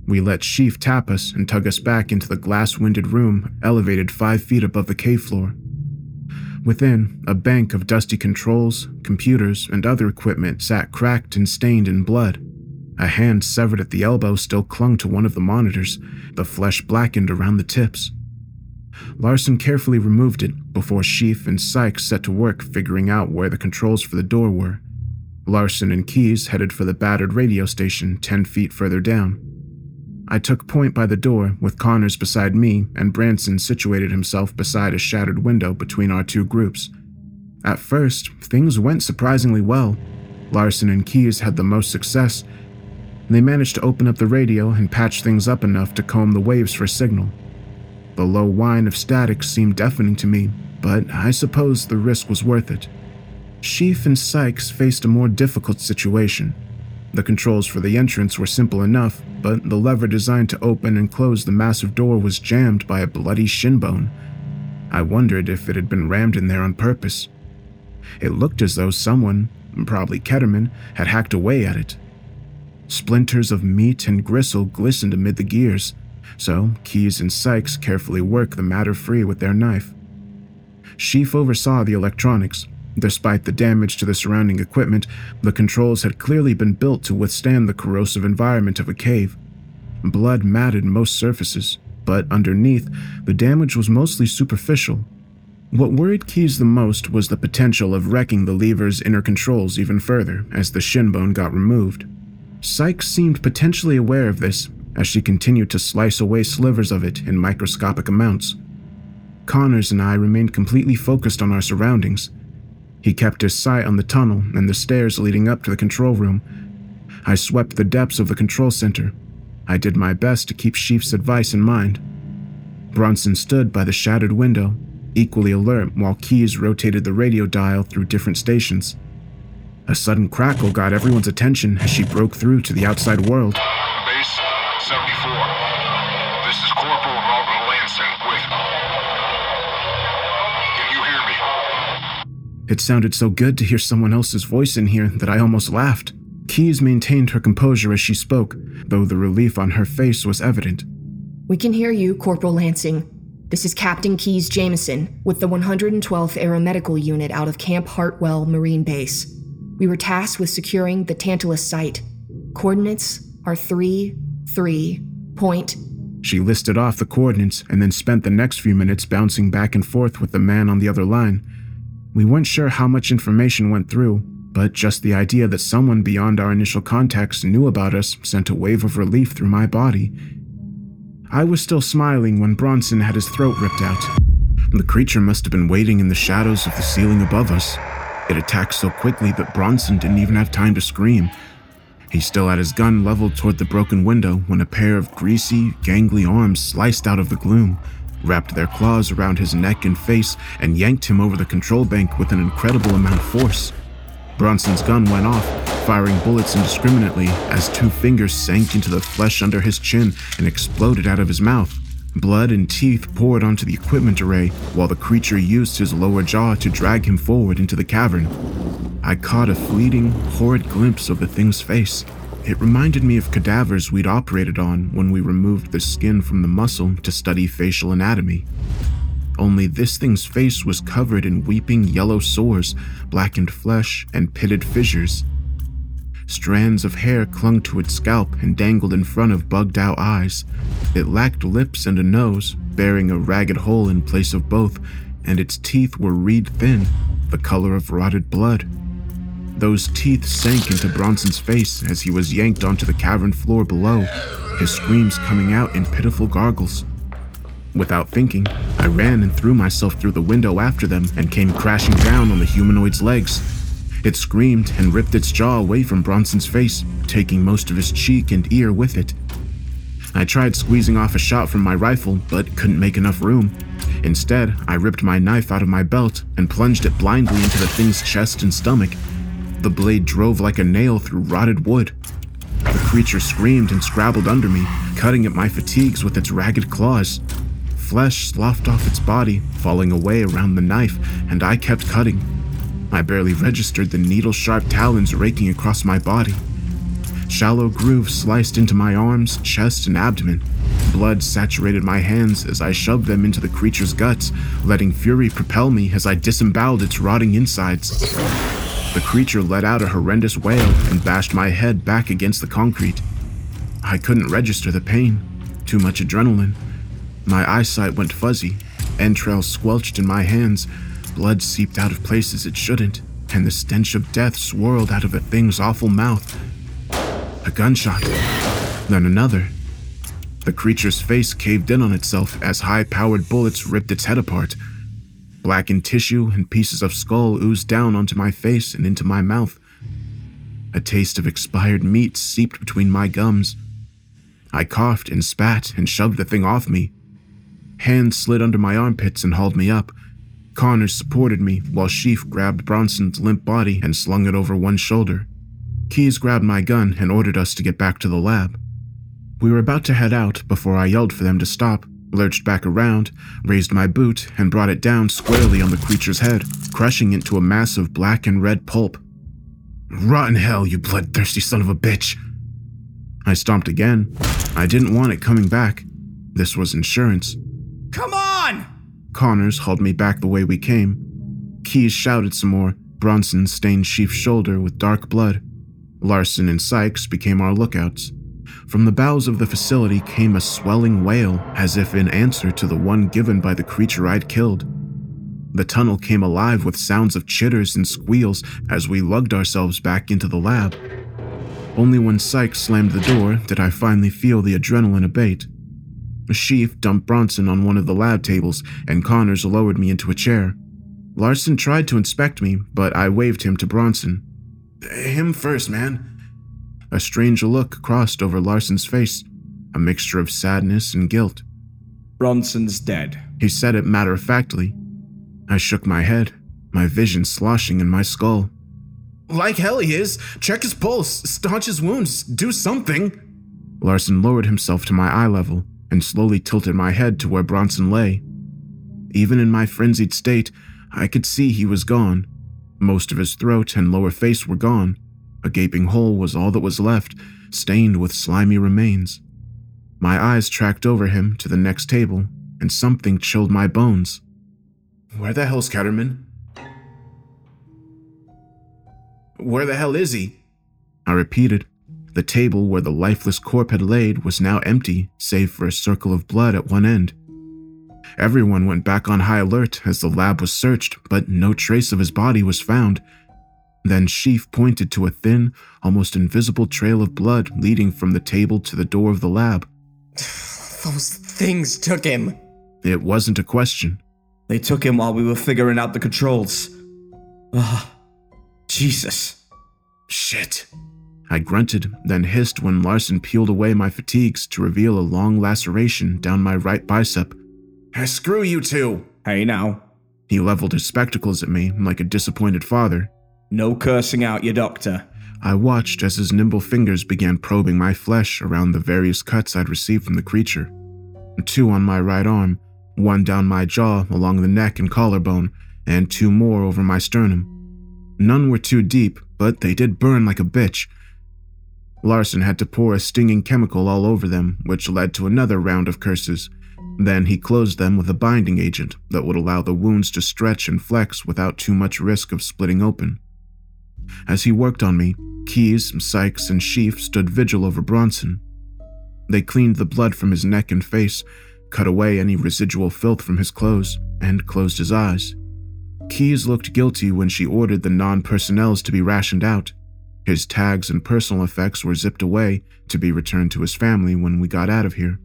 We let Sheaf tap us and tug us back into the glass winded room elevated five feet above the cave floor. Within, a bank of dusty controls, computers, and other equipment sat cracked and stained in blood. A hand severed at the elbow still clung to one of the monitors, the flesh blackened around the tips. Larson carefully removed it before Sheaf and Sykes set to work figuring out where the controls for the door were. Larson and Keys headed for the battered radio station 10 feet further down. I took point by the door with Connors beside me and Bronson situated himself beside a shattered window between our two groups. At first, things went surprisingly well. Larson and Keys had the most success. They managed to open up the radio and patch things up enough to comb the waves for signal. The low whine of static seemed deafening to me, but I suppose the risk was worth it. Sheaf and Sykes faced a more difficult situation. The controls for the entrance were simple enough, but the lever designed to open and close the massive door was jammed by a bloody shinbone. I wondered if it had been rammed in there on purpose. It looked as though someone, probably Ketterman, had hacked away at it. Splinters of meat and gristle glistened amid the gears, so Keyes and Sykes carefully worked the matter free with their knife. Sheaf oversaw the electronics. Despite the damage to the surrounding equipment, the controls had clearly been built to withstand the corrosive environment of a cave. Blood matted most surfaces, but underneath, the damage was mostly superficial. What worried Keyes the most was the potential of wrecking the lever's inner controls even further as the shin bone got removed. Sykes seemed potentially aware of this as she continued to slice away slivers of it in microscopic amounts. Connors and I remained completely focused on our surroundings. He kept his sight on the tunnel and the stairs leading up to the control room. I swept the depths of the control center. I did my best to keep Sheaf's advice in mind. Bronson stood by the shattered window, equally alert while Keyes rotated the radio dial through different stations. A sudden crackle got everyone's attention as she broke through to the outside world. It sounded so good to hear someone else's voice in here that I almost laughed. Keyes maintained her composure as she spoke, though the relief on her face was evident. We can hear you, Corporal Lansing. This is Captain Keyes Jameson with the 112th Aeromedical Unit out of Camp Hartwell Marine Base. We were tasked with securing the Tantalus site. Coordinates are 3, 3, point. She listed off the coordinates and then spent the next few minutes bouncing back and forth with the man on the other line. We weren't sure how much information went through, but just the idea that someone beyond our initial contacts knew about us sent a wave of relief through my body. I was still smiling when Bronson had his throat ripped out. The creature must have been waiting in the shadows of the ceiling above us. It attacked so quickly that Bronson didn't even have time to scream. He still had his gun leveled toward the broken window when a pair of greasy, gangly arms sliced out of the gloom, wrapped their claws around his neck and face, and yanked him over the control bank with an incredible amount of force. Bronson's gun went off, firing bullets indiscriminately as two fingers sank into the flesh under his chin and exploded out of his mouth. Blood and teeth poured onto the equipment array while the creature used his lower jaw to drag him forward into the cavern. I caught a fleeting, horrid glimpse of the thing's face. It reminded me of cadavers we'd operated on when we removed the skin from the muscle to study facial anatomy. Only this thing's face was covered in weeping yellow sores, blackened flesh, and pitted fissures. Strands of hair clung to its scalp and dangled in front of bugged out eyes. It lacked lips and a nose, bearing a ragged hole in place of both, and its teeth were reed thin, the color of rotted blood. Those teeth sank into Bronson's face as he was yanked onto the cavern floor below, his screams coming out in pitiful gargles. Without thinking, I ran and threw myself through the window after them and came crashing down on the humanoid's legs. It screamed and ripped its jaw away from Bronson's face, taking most of his cheek and ear with it. I tried squeezing off a shot from my rifle, but couldn't make enough room. Instead, I ripped my knife out of my belt and plunged it blindly into the thing's chest and stomach. The blade drove like a nail through rotted wood. The creature screamed and scrabbled under me, cutting at my fatigues with its ragged claws. Flesh sloughed off its body, falling away around the knife, and I kept cutting. I barely registered the needle sharp talons raking across my body. Shallow grooves sliced into my arms, chest, and abdomen. Blood saturated my hands as I shoved them into the creature's guts, letting fury propel me as I disemboweled its rotting insides. The creature let out a horrendous wail and bashed my head back against the concrete. I couldn't register the pain. Too much adrenaline. My eyesight went fuzzy, entrails squelched in my hands, blood seeped out of places it shouldn't, and the stench of death swirled out of the thing's awful mouth. A gunshot, then another. The creature's face caved in on itself as high powered bullets ripped its head apart. Blackened tissue and pieces of skull oozed down onto my face and into my mouth. A taste of expired meat seeped between my gums. I coughed and spat and shoved the thing off me. Hands slid under my armpits and hauled me up. Connors supported me while Sheaf grabbed Bronson's limp body and slung it over one shoulder. Keyes grabbed my gun and ordered us to get back to the lab. We were about to head out before I yelled for them to stop, lurched back around, raised my boot, and brought it down squarely on the creature's head, crushing it to a mass of black and red pulp. Rotten hell, you bloodthirsty son of a bitch! I stomped again. I didn't want it coming back. This was insurance. Come on! Connors hauled me back the way we came. Keys shouted some more. Bronson stained Sheaf's shoulder with dark blood. Larson and Sykes became our lookouts. From the bowels of the facility came a swelling wail, as if in answer to the one given by the creature I'd killed. The tunnel came alive with sounds of chitters and squeals as we lugged ourselves back into the lab. Only when Sykes slammed the door did I finally feel the adrenaline abate. A sheaf dumped Bronson on one of the lab tables, and Connors lowered me into a chair. Larson tried to inspect me, but I waved him to Bronson. Him first, man. A strange look crossed over Larson's face, a mixture of sadness and guilt. Bronson's dead. He said it matter of factly. I shook my head, my vision sloshing in my skull. Like hell he is. Check his pulse, staunch his wounds, do something. Larson lowered himself to my eye level and slowly tilted my head to where Bronson lay. Even in my frenzied state, I could see he was gone. Most of his throat and lower face were gone. A gaping hole was all that was left, stained with slimy remains. My eyes tracked over him to the next table, and something chilled my bones. Where the hell's Ketterman? Where the hell is he? I repeated. The table where the lifeless corpse had laid was now empty, save for a circle of blood at one end. Everyone went back on high alert as the lab was searched, but no trace of his body was found. Then Sheaf pointed to a thin, almost invisible trail of blood leading from the table to the door of the lab. <sighs> Those things took him. It wasn't a question. They took him while we were figuring out the controls. Ah, Jesus. Shit. I grunted, then hissed when Larson peeled away my fatigues to reveal a long laceration down my right bicep. Screw you two! Hey now. He leveled his spectacles at me like a disappointed father. No cursing out your doctor. I watched as his nimble fingers began probing my flesh around the various cuts I'd received from the creature. Two on my right arm, one down my jaw along the neck and collarbone, and two more over my sternum. None were too deep, but they did burn like a bitch. Larson had to pour a stinging chemical all over them, which led to another round of curses. Then he closed them with a binding agent that would allow the wounds to stretch and flex without too much risk of splitting open. As he worked on me, Keyes, Sykes, and Sheaf stood vigil over Bronson. They cleaned the blood from his neck and face, cut away any residual filth from his clothes, and closed his eyes. Keyes looked guilty when she ordered the non personnels to be rationed out. His tags and personal effects were zipped away to be returned to his family when we got out of here.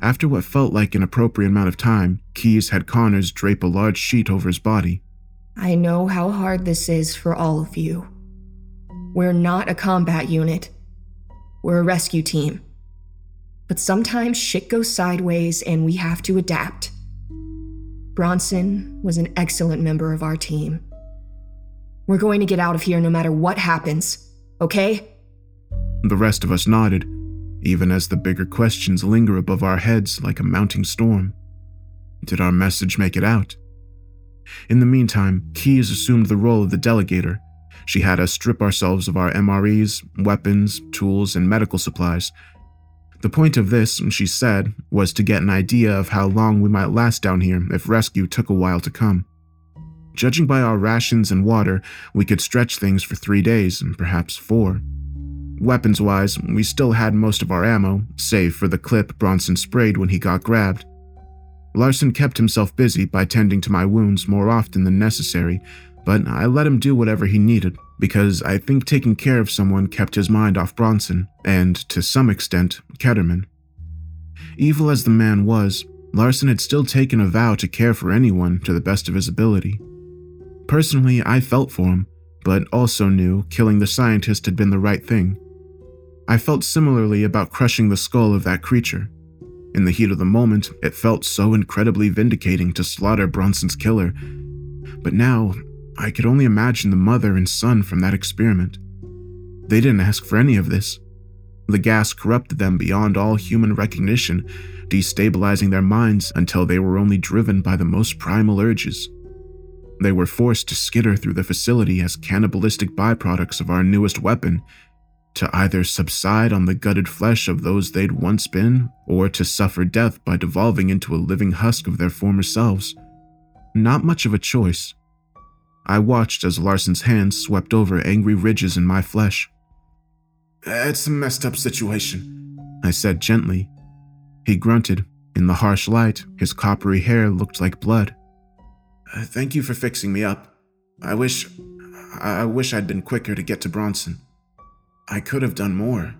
After what felt like an appropriate amount of time, Keyes had Connors drape a large sheet over his body. I know how hard this is for all of you. We're not a combat unit, we're a rescue team. But sometimes shit goes sideways and we have to adapt. Bronson was an excellent member of our team. We're going to get out of here no matter what happens, okay? The rest of us nodded, even as the bigger questions linger above our heads like a mounting storm. Did our message make it out? In the meantime, Keyes assumed the role of the delegator. She had us strip ourselves of our MREs, weapons, tools, and medical supplies. The point of this, she said, was to get an idea of how long we might last down here if rescue took a while to come. Judging by our rations and water, we could stretch things for three days, and perhaps four. Weapons wise, we still had most of our ammo, save for the clip Bronson sprayed when he got grabbed. Larson kept himself busy by tending to my wounds more often than necessary, but I let him do whatever he needed because I think taking care of someone kept his mind off Bronson and, to some extent, Ketterman. Evil as the man was, Larson had still taken a vow to care for anyone to the best of his ability. Personally, I felt for him, but also knew killing the scientist had been the right thing. I felt similarly about crushing the skull of that creature. In the heat of the moment, it felt so incredibly vindicating to slaughter Bronson's killer. But now, I could only imagine the mother and son from that experiment. They didn't ask for any of this. The gas corrupted them beyond all human recognition, destabilizing their minds until they were only driven by the most primal urges. They were forced to skitter through the facility as cannibalistic byproducts of our newest weapon, to either subside on the gutted flesh of those they'd once been, or to suffer death by devolving into a living husk of their former selves. Not much of a choice. I watched as Larson's hands swept over angry ridges in my flesh. It's a messed up situation, I said gently. He grunted. In the harsh light, his coppery hair looked like blood. Uh, thank you for fixing me up. I wish. I wish I'd been quicker to get to Bronson. I could have done more.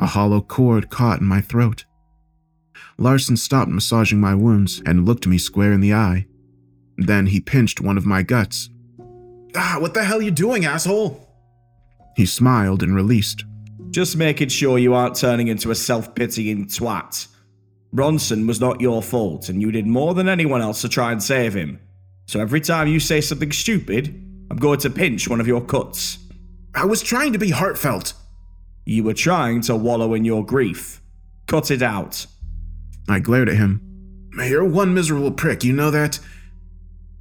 A hollow cord caught in my throat. Larson stopped massaging my wounds and looked me square in the eye. Then he pinched one of my guts. Ah, what the hell are you doing, asshole? He smiled and released. Just making sure you aren't turning into a self pitying twat. Bronson was not your fault, and you did more than anyone else to try and save him. So every time you say something stupid, I'm going to pinch one of your cuts. I was trying to be heartfelt. You were trying to wallow in your grief. Cut it out. I glared at him. You're one miserable prick, you know that?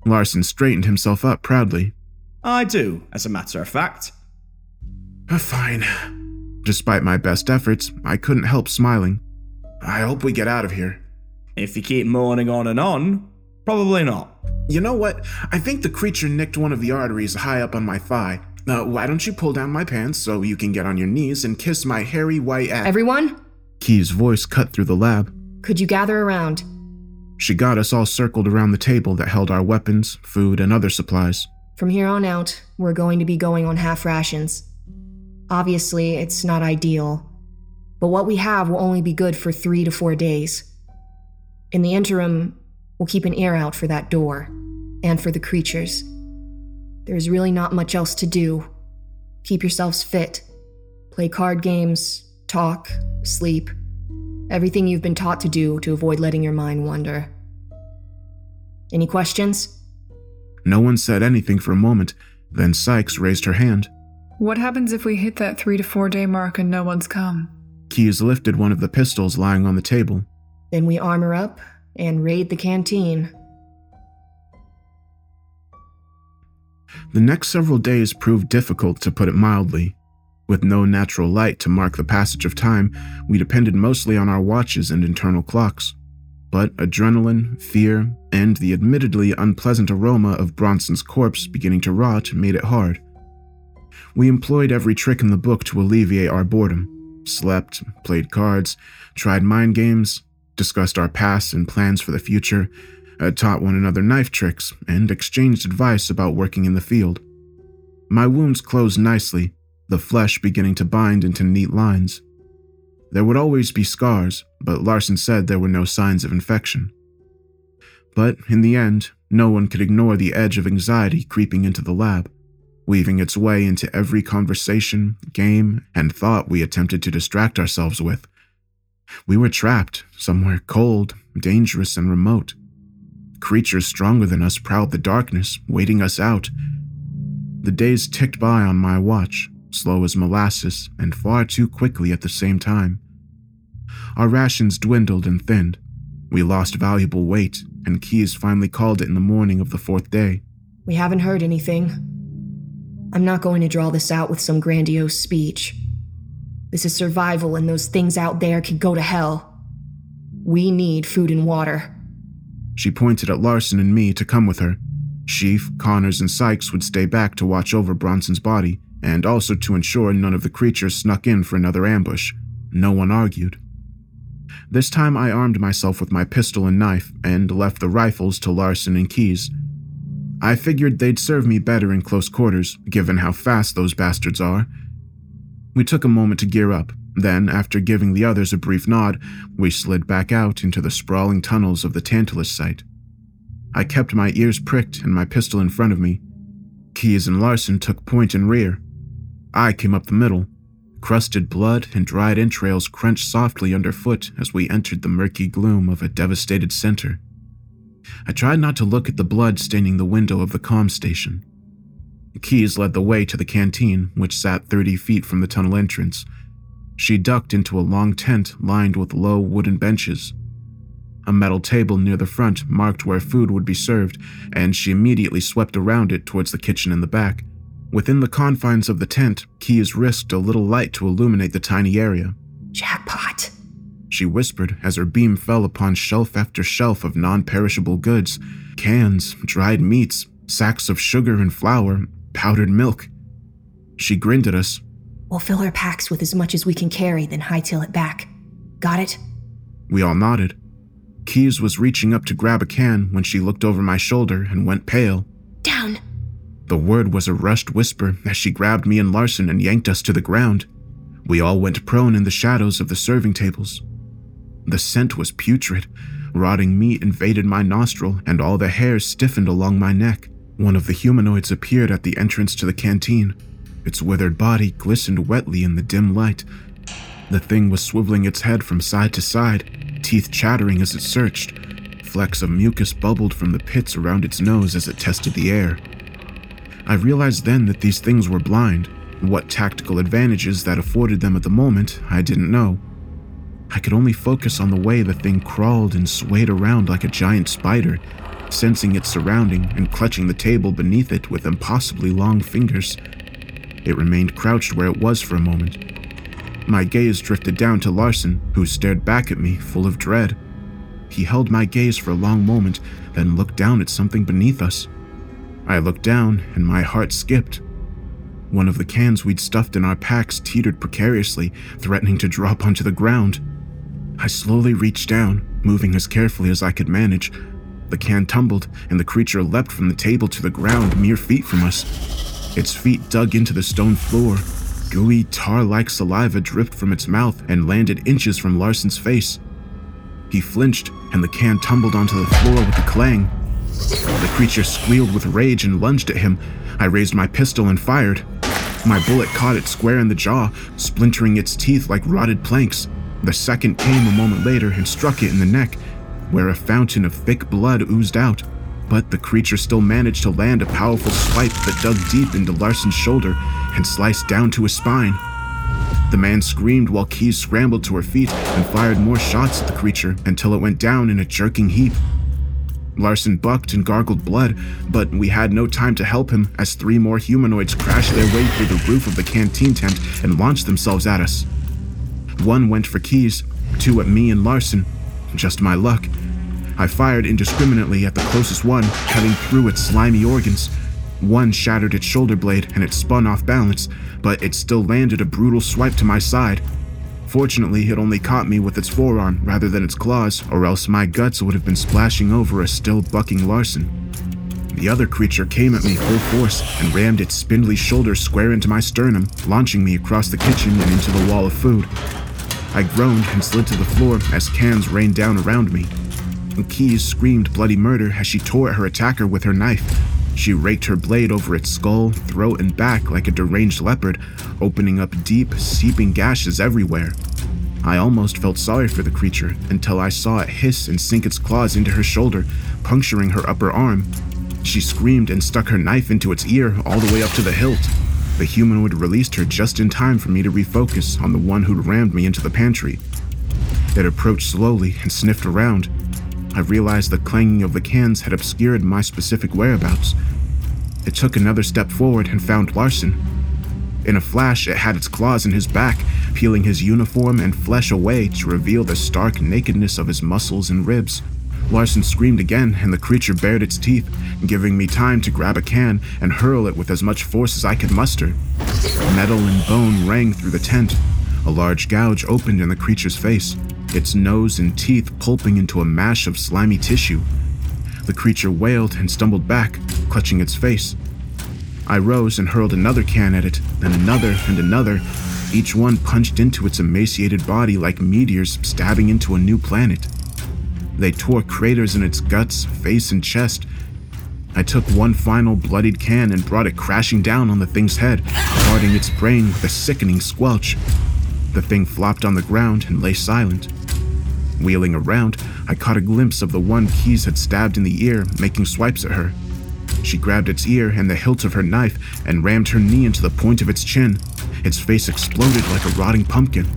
Larson straightened himself up proudly. I do, as a matter of fact. Uh, fine. Despite my best efforts, I couldn't help smiling. I hope we get out of here. If you keep moaning on and on, probably not. You know what? I think the creature nicked one of the arteries high up on my thigh. Uh, why don't you pull down my pants so you can get on your knees and kiss my hairy white ass? Everyone? Key's voice cut through the lab. Could you gather around? She got us all circled around the table that held our weapons, food, and other supplies. From here on out, we're going to be going on half rations. Obviously, it's not ideal, but what we have will only be good for three to four days. In the interim, we'll keep an ear out for that door and for the creatures. There's really not much else to do. Keep yourselves fit. Play card games, talk, sleep. Everything you've been taught to do to avoid letting your mind wander. Any questions? No one said anything for a moment, then Sykes raised her hand. What happens if we hit that three to four day mark and no one's come? Keys lifted one of the pistols lying on the table. Then we armor up and raid the canteen. The next several days proved difficult, to put it mildly. With no natural light to mark the passage of time, we depended mostly on our watches and internal clocks. But adrenaline, fear, and the admittedly unpleasant aroma of Bronson's corpse beginning to rot made it hard. We employed every trick in the book to alleviate our boredom slept, played cards, tried mind games, discussed our past and plans for the future, uh, taught one another knife tricks, and exchanged advice about working in the field. My wounds closed nicely, the flesh beginning to bind into neat lines. There would always be scars, but Larson said there were no signs of infection. But in the end, no one could ignore the edge of anxiety creeping into the lab, weaving its way into every conversation, game, and thought we attempted to distract ourselves with. We were trapped somewhere cold, dangerous, and remote. Creatures stronger than us prowled the darkness, waiting us out. The days ticked by on my watch, slow as molasses, and far too quickly at the same time. Our rations dwindled and thinned. We lost valuable weight, and Keys finally called it in the morning of the fourth day. We haven't heard anything. I'm not going to draw this out with some grandiose speech. This is survival, and those things out there can go to hell. We need food and water. She pointed at Larson and me to come with her. Sheaf, Connors, and Sykes would stay back to watch over Bronson's body, and also to ensure none of the creatures snuck in for another ambush. No one argued. This time I armed myself with my pistol and knife and left the rifles to Larson and Keys. I figured they'd serve me better in close quarters, given how fast those bastards are. We took a moment to gear up, then, after giving the others a brief nod, we slid back out into the sprawling tunnels of the Tantalus site. I kept my ears pricked and my pistol in front of me. Keys and Larson took and rear. I came up the middle. Crusted blood and dried entrails crunched softly underfoot as we entered the murky gloom of a devastated center. I tried not to look at the blood staining the window of the comm station. Keys led the way to the canteen, which sat 30 feet from the tunnel entrance. She ducked into a long tent lined with low wooden benches. A metal table near the front marked where food would be served, and she immediately swept around it towards the kitchen in the back. Within the confines of the tent, Keys risked a little light to illuminate the tiny area. Jackpot. She whispered as her beam fell upon shelf after shelf of non perishable goods cans, dried meats, sacks of sugar and flour, powdered milk. She grinned at us. We'll fill our packs with as much as we can carry, then hightail it back. Got it? We all nodded. Keys was reaching up to grab a can when she looked over my shoulder and went pale. Down. The word was a rushed whisper as she grabbed me and Larson and yanked us to the ground. We all went prone in the shadows of the serving tables. The scent was putrid. Rotting meat invaded my nostril, and all the hairs stiffened along my neck. One of the humanoids appeared at the entrance to the canteen. Its withered body glistened wetly in the dim light. The thing was swiveling its head from side to side, teeth chattering as it searched. Flecks of mucus bubbled from the pits around its nose as it tested the air. I realized then that these things were blind. What tactical advantages that afforded them at the moment, I didn't know. I could only focus on the way the thing crawled and swayed around like a giant spider, sensing its surrounding and clutching the table beneath it with impossibly long fingers. It remained crouched where it was for a moment. My gaze drifted down to Larson, who stared back at me, full of dread. He held my gaze for a long moment, then looked down at something beneath us. I looked down, and my heart skipped. One of the cans we'd stuffed in our packs teetered precariously, threatening to drop onto the ground. I slowly reached down, moving as carefully as I could manage. The can tumbled, and the creature leapt from the table to the ground mere feet from us. Its feet dug into the stone floor. Gooey, tar like saliva dripped from its mouth and landed inches from Larson's face. He flinched, and the can tumbled onto the floor with a clang. The creature squealed with rage and lunged at him. I raised my pistol and fired. My bullet caught it square in the jaw, splintering its teeth like rotted planks. The second came a moment later and struck it in the neck, where a fountain of thick blood oozed out. But the creature still managed to land a powerful swipe that dug deep into Larson's shoulder and sliced down to his spine. The man screamed while Keys scrambled to her feet and fired more shots at the creature until it went down in a jerking heap. Larson bucked and gargled blood, but we had no time to help him as three more humanoids crashed their way through the roof of the canteen tent and launched themselves at us. One went for Keys, two at me and Larson. Just my luck. I fired indiscriminately at the closest one, cutting through its slimy organs. One shattered its shoulder blade and it spun off balance, but it still landed a brutal swipe to my side. Fortunately, it only caught me with its forearm rather than its claws, or else my guts would have been splashing over a still bucking Larson. The other creature came at me full force and rammed its spindly shoulder square into my sternum, launching me across the kitchen and into the wall of food. I groaned and slid to the floor as cans rained down around me. Keys screamed bloody murder as she tore at her attacker with her knife. She raked her blade over its skull, throat, and back like a deranged leopard, opening up deep, seeping gashes everywhere. I almost felt sorry for the creature until I saw it hiss and sink its claws into her shoulder, puncturing her upper arm. She screamed and stuck her knife into its ear all the way up to the hilt. The humanoid released her just in time for me to refocus on the one who'd rammed me into the pantry. It approached slowly and sniffed around. I realized the clanging of the cans had obscured my specific whereabouts. It took another step forward and found Larson. In a flash, it had its claws in his back, peeling his uniform and flesh away to reveal the stark nakedness of his muscles and ribs. Larson screamed again, and the creature bared its teeth, giving me time to grab a can and hurl it with as much force as I could muster. Metal and bone rang through the tent. A large gouge opened in the creature's face, its nose and teeth pulping into a mash of slimy tissue. The creature wailed and stumbled back, clutching its face. I rose and hurled another can at it, then another and another, each one punched into its emaciated body like meteors stabbing into a new planet. They tore craters in its guts, face, and chest. I took one final bloodied can and brought it crashing down on the thing's head, parting its brain with a sickening squelch. The thing flopped on the ground and lay silent. Wheeling around, I caught a glimpse of the one Keys had stabbed in the ear, making swipes at her. She grabbed its ear and the hilt of her knife and rammed her knee into the point of its chin. Its face exploded like a rotting pumpkin.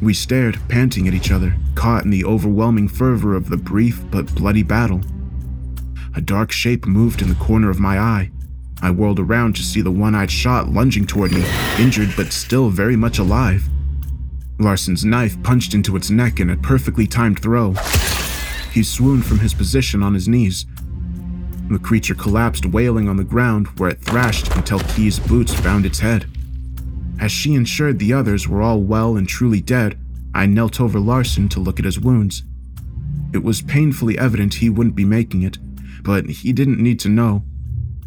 We stared, panting at each other, caught in the overwhelming fervor of the brief but bloody battle. A dark shape moved in the corner of my eye. I whirled around to see the one I'd shot lunging toward me, injured but still very much alive. Larson's knife punched into its neck in a perfectly timed throw. He swooned from his position on his knees. The creature collapsed wailing on the ground where it thrashed until Key's boots found its head. As she ensured the others were all well and truly dead, I knelt over Larson to look at his wounds. It was painfully evident he wouldn't be making it, but he didn't need to know.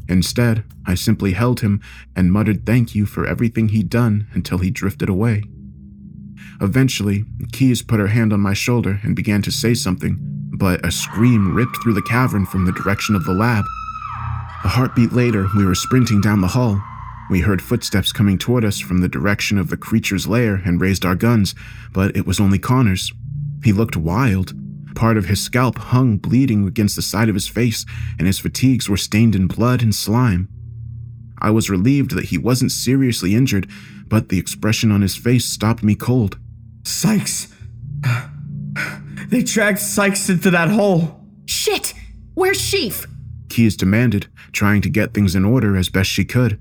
Instead, I simply held him and muttered thank you for everything he'd done until he drifted away. Eventually, Keys put her hand on my shoulder and began to say something, but a scream ripped through the cavern from the direction of the lab. A heartbeat later, we were sprinting down the hall. We heard footsteps coming toward us from the direction of the creature's lair and raised our guns, but it was only Connors. He looked wild. Part of his scalp hung bleeding against the side of his face, and his fatigues were stained in blood and slime. I was relieved that he wasn't seriously injured, but the expression on his face stopped me cold. Sykes! They dragged Sykes into that hole. Shit! Where's Sheaf? Keys demanded, trying to get things in order as best she could.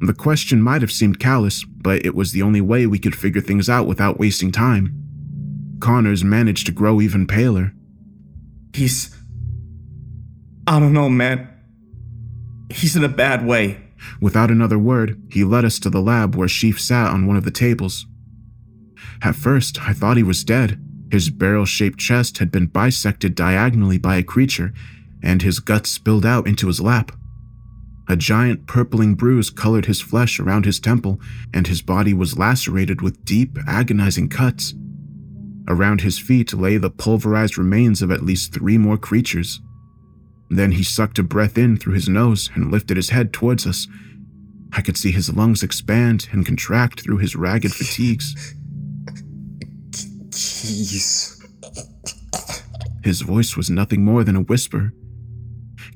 The question might have seemed callous, but it was the only way we could figure things out without wasting time. Connors managed to grow even paler. He's. I don't know, man. He's in a bad way. Without another word, he led us to the lab where Sheaf sat on one of the tables. At first, I thought he was dead. His barrel shaped chest had been bisected diagonally by a creature, and his guts spilled out into his lap. A giant purpling bruise colored his flesh around his temple, and his body was lacerated with deep, agonizing cuts. Around his feet lay the pulverized remains of at least three more creatures. Then he sucked a breath in through his nose and lifted his head towards us. I could see his lungs expand and contract through his ragged <laughs> fatigues. Keys. His voice was nothing more than a whisper.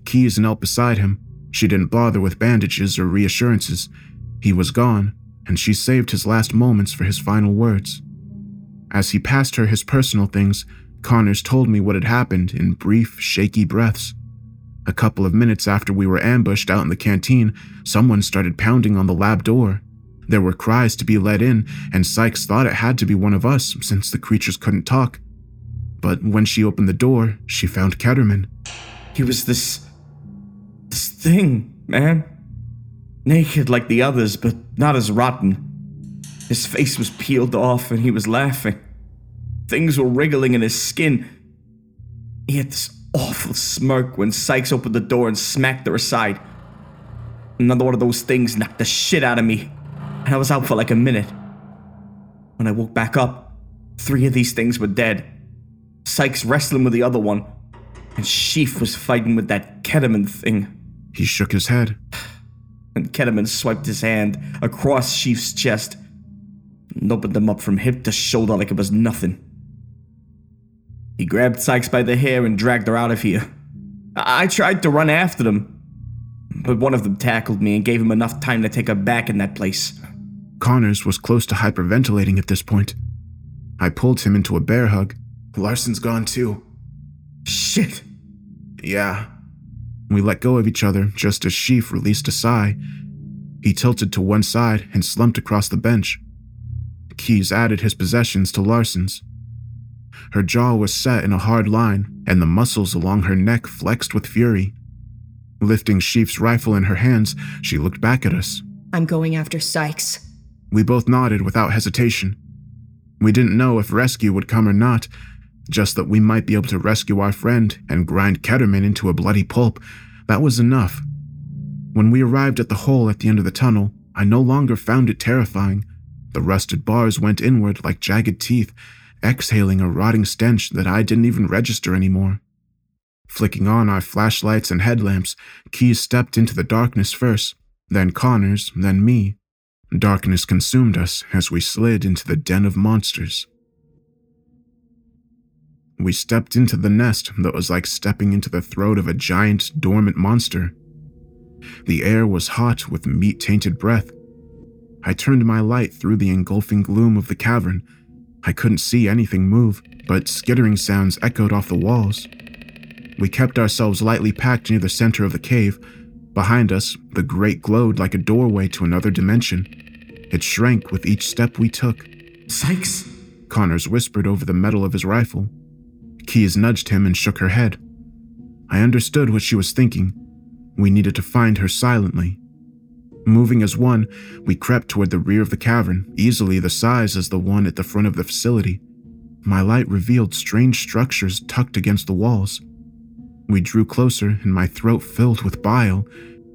Keys knelt beside him. She didn't bother with bandages or reassurances. He was gone, and she saved his last moments for his final words. As he passed her his personal things, Connors told me what had happened in brief, shaky breaths. A couple of minutes after we were ambushed out in the canteen, someone started pounding on the lab door. There were cries to be let in, and Sykes thought it had to be one of us since the creatures couldn't talk. But when she opened the door, she found Ketterman. He was this. this thing, man. Naked like the others, but not as rotten. His face was peeled off and he was laughing. Things were wriggling in his skin. He had this awful smirk when Sykes opened the door and smacked her aside. Another one of those things knocked the shit out of me, and I was out for like a minute. When I woke back up, three of these things were dead. Sykes wrestling with the other one, and Sheaf was fighting with that Ketterman thing. He shook his head. And Ketterman swiped his hand across Sheaf's chest and opened him up from hip to shoulder like it was nothing. He grabbed Sykes by the hair and dragged her out of here. I, I tried to run after them, but one of them tackled me and gave him enough time to take her back in that place. Connors was close to hyperventilating at this point. I pulled him into a bear hug. Larson's gone too. Shit. Yeah. We let go of each other just as Sheaf released a sigh. He tilted to one side and slumped across the bench. Keys added his possessions to Larson's. Her jaw was set in a hard line, and the muscles along her neck flexed with fury. Lifting Sheaf's rifle in her hands, she looked back at us. I'm going after Sykes. We both nodded without hesitation. We didn't know if rescue would come or not, just that we might be able to rescue our friend and grind Ketterman into a bloody pulp. That was enough. When we arrived at the hole at the end of the tunnel, I no longer found it terrifying. The rusted bars went inward like jagged teeth, exhaling a rotting stench that I didn't even register anymore. Flicking on our flashlights and headlamps, Keys stepped into the darkness first, then Connors, then me. Darkness consumed us as we slid into the den of monsters. We stepped into the nest that was like stepping into the throat of a giant, dormant monster. The air was hot with meat tainted breath. I turned my light through the engulfing gloom of the cavern. I couldn't see anything move, but skittering sounds echoed off the walls. We kept ourselves lightly packed near the center of the cave. Behind us, the grate glowed like a doorway to another dimension. It shrank with each step we took. Sykes? Connors whispered over the metal of his rifle. Keyes nudged him and shook her head. I understood what she was thinking. We needed to find her silently. Moving as one, we crept toward the rear of the cavern, easily the size as the one at the front of the facility. My light revealed strange structures tucked against the walls. We drew closer, and my throat filled with bile.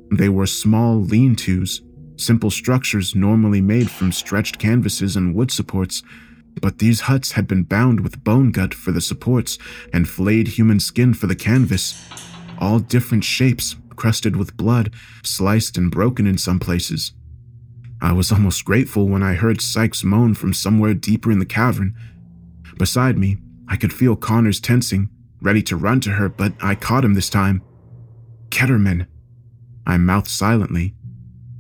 They were small lean tos, simple structures normally made from stretched canvases and wood supports. But these huts had been bound with bone gut for the supports and flayed human skin for the canvas. All different shapes, crusted with blood, sliced and broken in some places. I was almost grateful when I heard Sykes moan from somewhere deeper in the cavern. Beside me, I could feel Connors tensing, ready to run to her, but I caught him this time. Ketterman. I mouthed silently.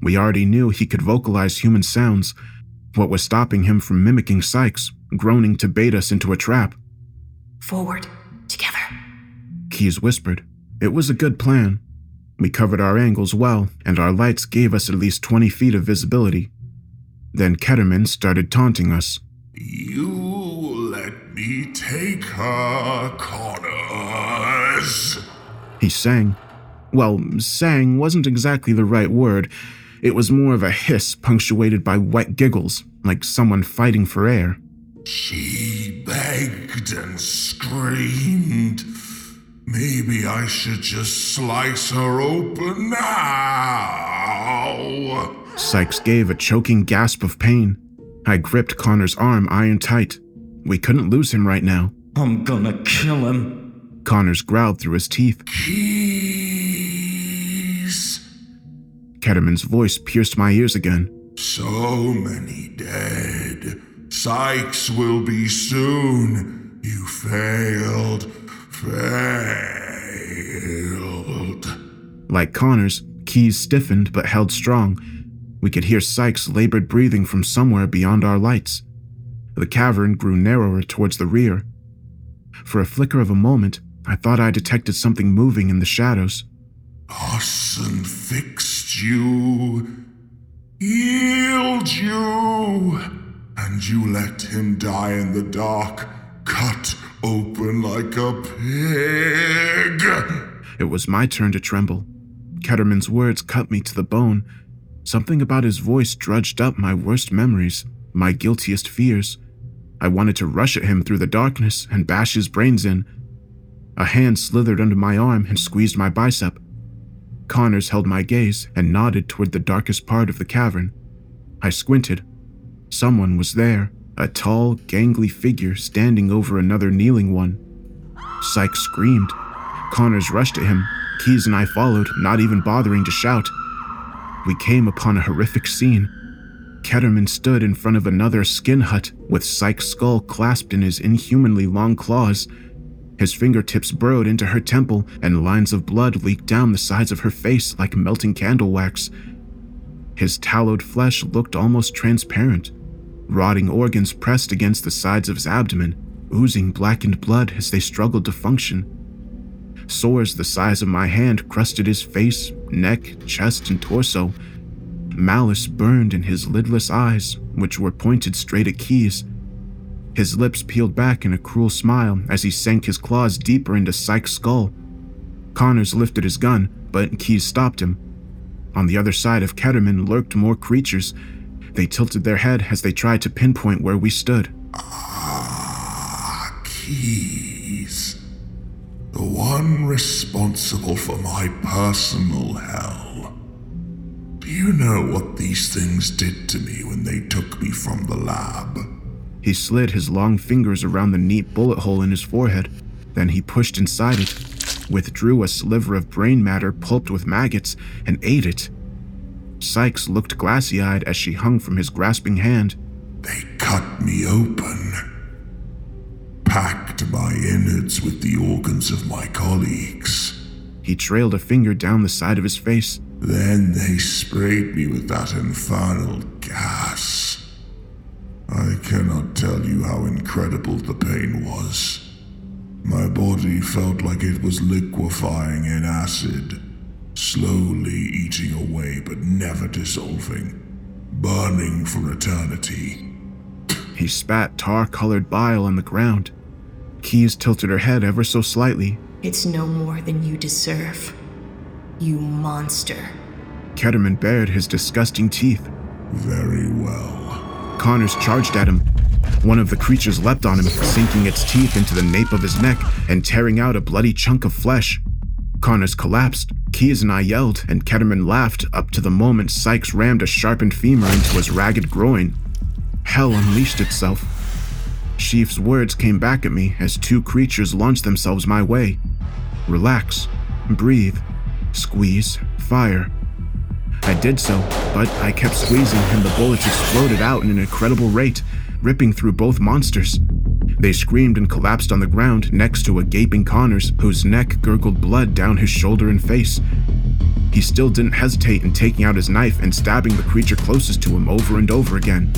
We already knew he could vocalize human sounds. What was stopping him from mimicking Sykes, groaning to bait us into a trap? Forward, together. Keyes whispered. It was a good plan. We covered our angles well, and our lights gave us at least 20 feet of visibility. Then Ketterman started taunting us. You let me take her, Connors. He sang. Well, sang wasn't exactly the right word. It was more of a hiss punctuated by wet giggles, like someone fighting for air. She begged and screamed. Maybe I should just slice her open now. Sykes gave a choking gasp of pain. I gripped Connor's arm iron tight. We couldn't lose him right now. I'm gonna kill him. Connors growled through his teeth. Keys. Ketterman's voice pierced my ears again. So many dead. Sykes will be soon. You failed. Failed. Like Connors, Keys stiffened but held strong. We could hear Sykes' labored breathing from somewhere beyond our lights. The cavern grew narrower towards the rear. For a flicker of a moment, I thought I detected something moving in the shadows. Austin fixed you, healed you, and you let him die in the dark, cut open like a pig. It was my turn to tremble. Ketterman's words cut me to the bone. Something about his voice drudged up my worst memories, my guiltiest fears. I wanted to rush at him through the darkness and bash his brains in. A hand slithered under my arm and squeezed my bicep. Connors held my gaze and nodded toward the darkest part of the cavern. I squinted. Someone was there, a tall, gangly figure standing over another kneeling one. Sykes screamed. Connors rushed at him. Keys and I followed, not even bothering to shout. We came upon a horrific scene. Ketterman stood in front of another skin hut with Sykes' skull clasped in his inhumanly long claws. His fingertips burrowed into her temple, and lines of blood leaked down the sides of her face like melting candle wax. His tallowed flesh looked almost transparent, rotting organs pressed against the sides of his abdomen, oozing blackened blood as they struggled to function. Sores the size of my hand crusted his face, neck, chest, and torso. Malice burned in his lidless eyes, which were pointed straight at Keys. His lips peeled back in a cruel smile as he sank his claws deeper into Sykes' skull. Connors lifted his gun, but Keys stopped him. On the other side of Ketterman lurked more creatures. They tilted their head as they tried to pinpoint where we stood. Ah, Keys. The one responsible for my personal hell. Do you know what these things did to me when they took me from the lab? He slid his long fingers around the neat bullet hole in his forehead. Then he pushed inside it, withdrew a sliver of brain matter pulped with maggots, and ate it. Sykes looked glassy eyed as she hung from his grasping hand. They cut me open, packed my innards with the organs of my colleagues. He trailed a finger down the side of his face. Then they sprayed me with that infernal gas. I cannot tell you how incredible the pain was. My body felt like it was liquefying in acid, slowly eating away but never dissolving, burning for eternity. He spat tar colored bile on the ground. Keys tilted her head ever so slightly. It's no more than you deserve. You monster. Ketterman bared his disgusting teeth. Very well. Connors charged at him. One of the creatures leapt on him, sinking its teeth into the nape of his neck and tearing out a bloody chunk of flesh. Connors collapsed. Keys and I yelled, and Ketterman laughed up to the moment Sykes rammed a sharpened femur into his ragged groin. Hell unleashed itself. Sheaf's words came back at me as two creatures launched themselves my way. Relax, breathe, squeeze, fire. I did so, but I kept squeezing and the bullets exploded out in an incredible rate, ripping through both monsters. They screamed and collapsed on the ground next to a gaping Connors whose neck gurgled blood down his shoulder and face. He still didn't hesitate in taking out his knife and stabbing the creature closest to him over and over again.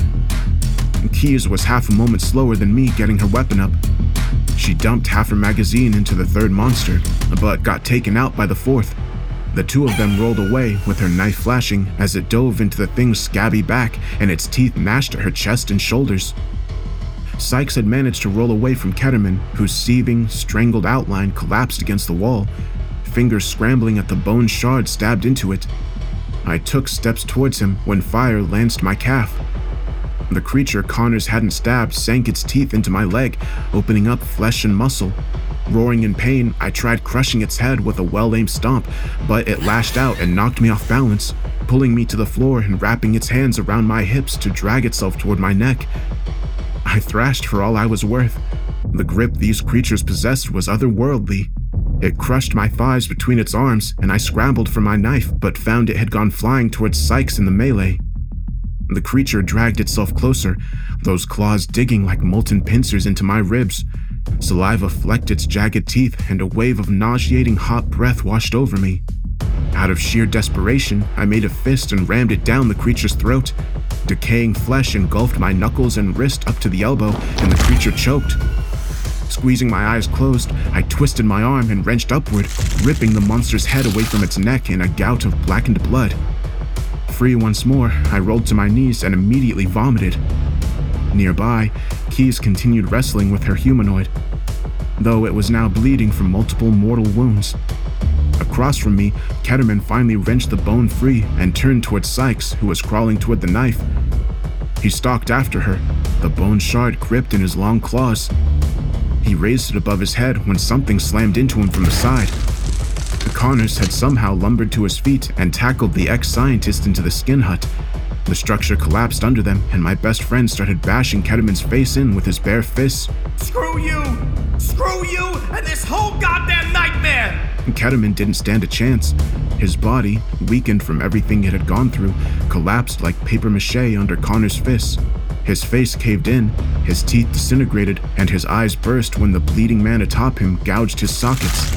Keys was half a moment slower than me getting her weapon up. She dumped half her magazine into the third monster, but got taken out by the fourth. The two of them rolled away with her knife flashing as it dove into the thing's scabby back and its teeth gnashed at her chest and shoulders. Sykes had managed to roll away from Ketterman, whose seething, strangled outline collapsed against the wall, fingers scrambling at the bone shard stabbed into it. I took steps towards him when fire lanced my calf. The creature Connors hadn't stabbed sank its teeth into my leg, opening up flesh and muscle. Roaring in pain, I tried crushing its head with a well aimed stomp, but it lashed out and knocked me off balance, pulling me to the floor and wrapping its hands around my hips to drag itself toward my neck. I thrashed for all I was worth. The grip these creatures possessed was otherworldly. It crushed my thighs between its arms, and I scrambled for my knife, but found it had gone flying towards Sykes in the melee. The creature dragged itself closer, those claws digging like molten pincers into my ribs. Saliva flecked its jagged teeth, and a wave of nauseating hot breath washed over me. Out of sheer desperation, I made a fist and rammed it down the creature's throat. Decaying flesh engulfed my knuckles and wrist up to the elbow, and the creature choked. Squeezing my eyes closed, I twisted my arm and wrenched upward, ripping the monster's head away from its neck in a gout of blackened blood. Free once more, I rolled to my knees and immediately vomited. Nearby, Keys continued wrestling with her humanoid, though it was now bleeding from multiple mortal wounds. Across from me, Ketterman finally wrenched the bone free and turned towards Sykes, who was crawling toward the knife. He stalked after her, the bone shard gripped in his long claws. He raised it above his head when something slammed into him from the side. The Connors had somehow lumbered to his feet and tackled the ex scientist into the skin hut. The structure collapsed under them, and my best friend started bashing Ketterman's face in with his bare fists. Screw you! Screw you and this whole goddamn nightmare! Ketterman didn't stand a chance. His body, weakened from everything it had gone through, collapsed like paper mache under Connor's fists. His face caved in, his teeth disintegrated, and his eyes burst when the bleeding man atop him gouged his sockets.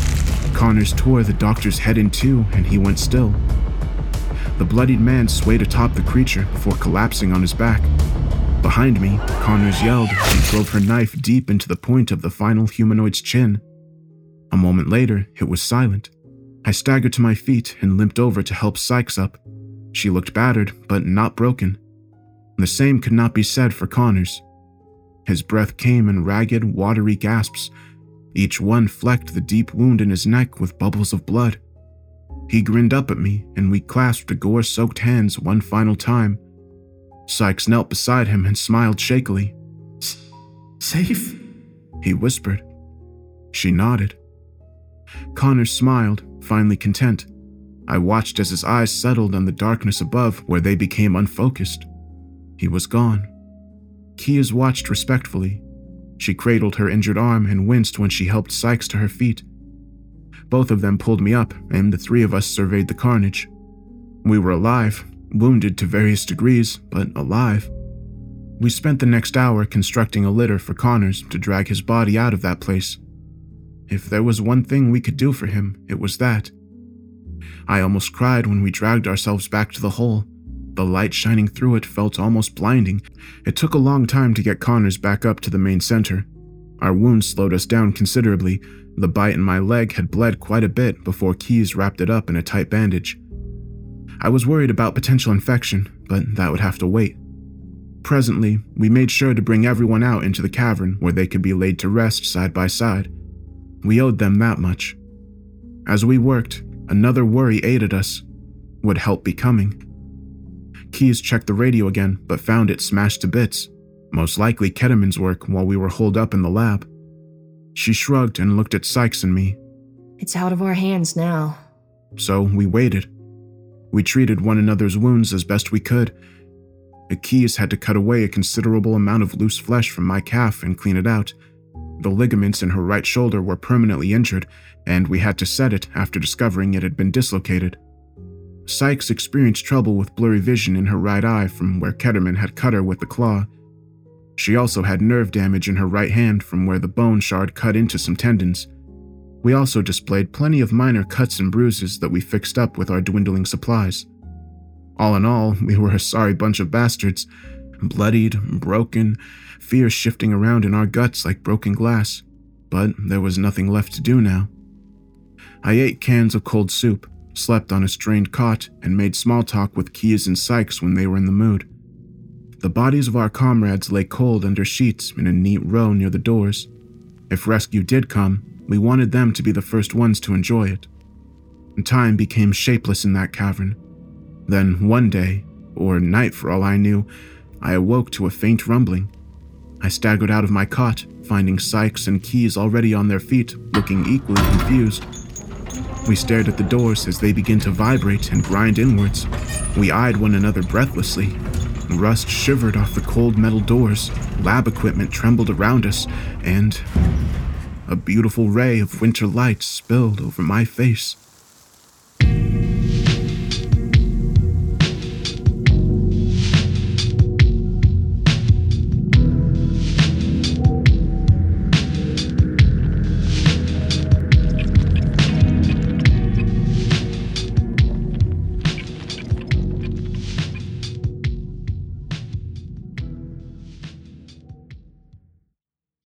Connors tore the doctor's head in two and he went still. The bloodied man swayed atop the creature before collapsing on his back. Behind me, Connors yelled he drove her knife deep into the point of the final humanoid's chin. A moment later, it was silent. I staggered to my feet and limped over to help Sykes up. She looked battered, but not broken. The same could not be said for Connors. His breath came in ragged, watery gasps each one flecked the deep wound in his neck with bubbles of blood. He grinned up at me, and we clasped gore soaked hands one final time. Sykes knelt beside him and smiled shakily. Safe? He whispered. She nodded. Connor smiled, finally content. I watched as his eyes settled on the darkness above where they became unfocused. He was gone. Keys watched respectfully, she cradled her injured arm and winced when she helped Sykes to her feet. Both of them pulled me up, and the three of us surveyed the carnage. We were alive, wounded to various degrees, but alive. We spent the next hour constructing a litter for Connors to drag his body out of that place. If there was one thing we could do for him, it was that. I almost cried when we dragged ourselves back to the hole, the light shining through it felt almost blinding. It took a long time to get Connors back up to the main center. Our wounds slowed us down considerably. The bite in my leg had bled quite a bit before Keys wrapped it up in a tight bandage. I was worried about potential infection, but that would have to wait. Presently, we made sure to bring everyone out into the cavern where they could be laid to rest side by side. We owed them that much. As we worked, another worry aided us. Would help be coming? Keys checked the radio again, but found it smashed to bits. Most likely Ketterman's work while we were holed up in the lab. She shrugged and looked at Sykes and me. It's out of our hands now. So we waited. We treated one another's wounds as best we could. Keys had to cut away a considerable amount of loose flesh from my calf and clean it out. The ligaments in her right shoulder were permanently injured, and we had to set it after discovering it had been dislocated. Sykes experienced trouble with blurry vision in her right eye from where Ketterman had cut her with the claw. She also had nerve damage in her right hand from where the bone shard cut into some tendons. We also displayed plenty of minor cuts and bruises that we fixed up with our dwindling supplies. All in all, we were a sorry bunch of bastards. Bloodied, broken, fear shifting around in our guts like broken glass. But there was nothing left to do now. I ate cans of cold soup, slept on a strained cot, and made small talk with Keys and Sykes when they were in the mood. The bodies of our comrades lay cold under sheets in a neat row near the doors. If rescue did come, we wanted them to be the first ones to enjoy it. And time became shapeless in that cavern. Then one day, or night for all I knew, I awoke to a faint rumbling. I staggered out of my cot, finding Sykes and Keys already on their feet, looking equally confused. We stared at the doors as they began to vibrate and grind inwards. We eyed one another breathlessly, Rust shivered off the cold metal doors, lab equipment trembled around us, and a beautiful ray of winter light spilled over my face.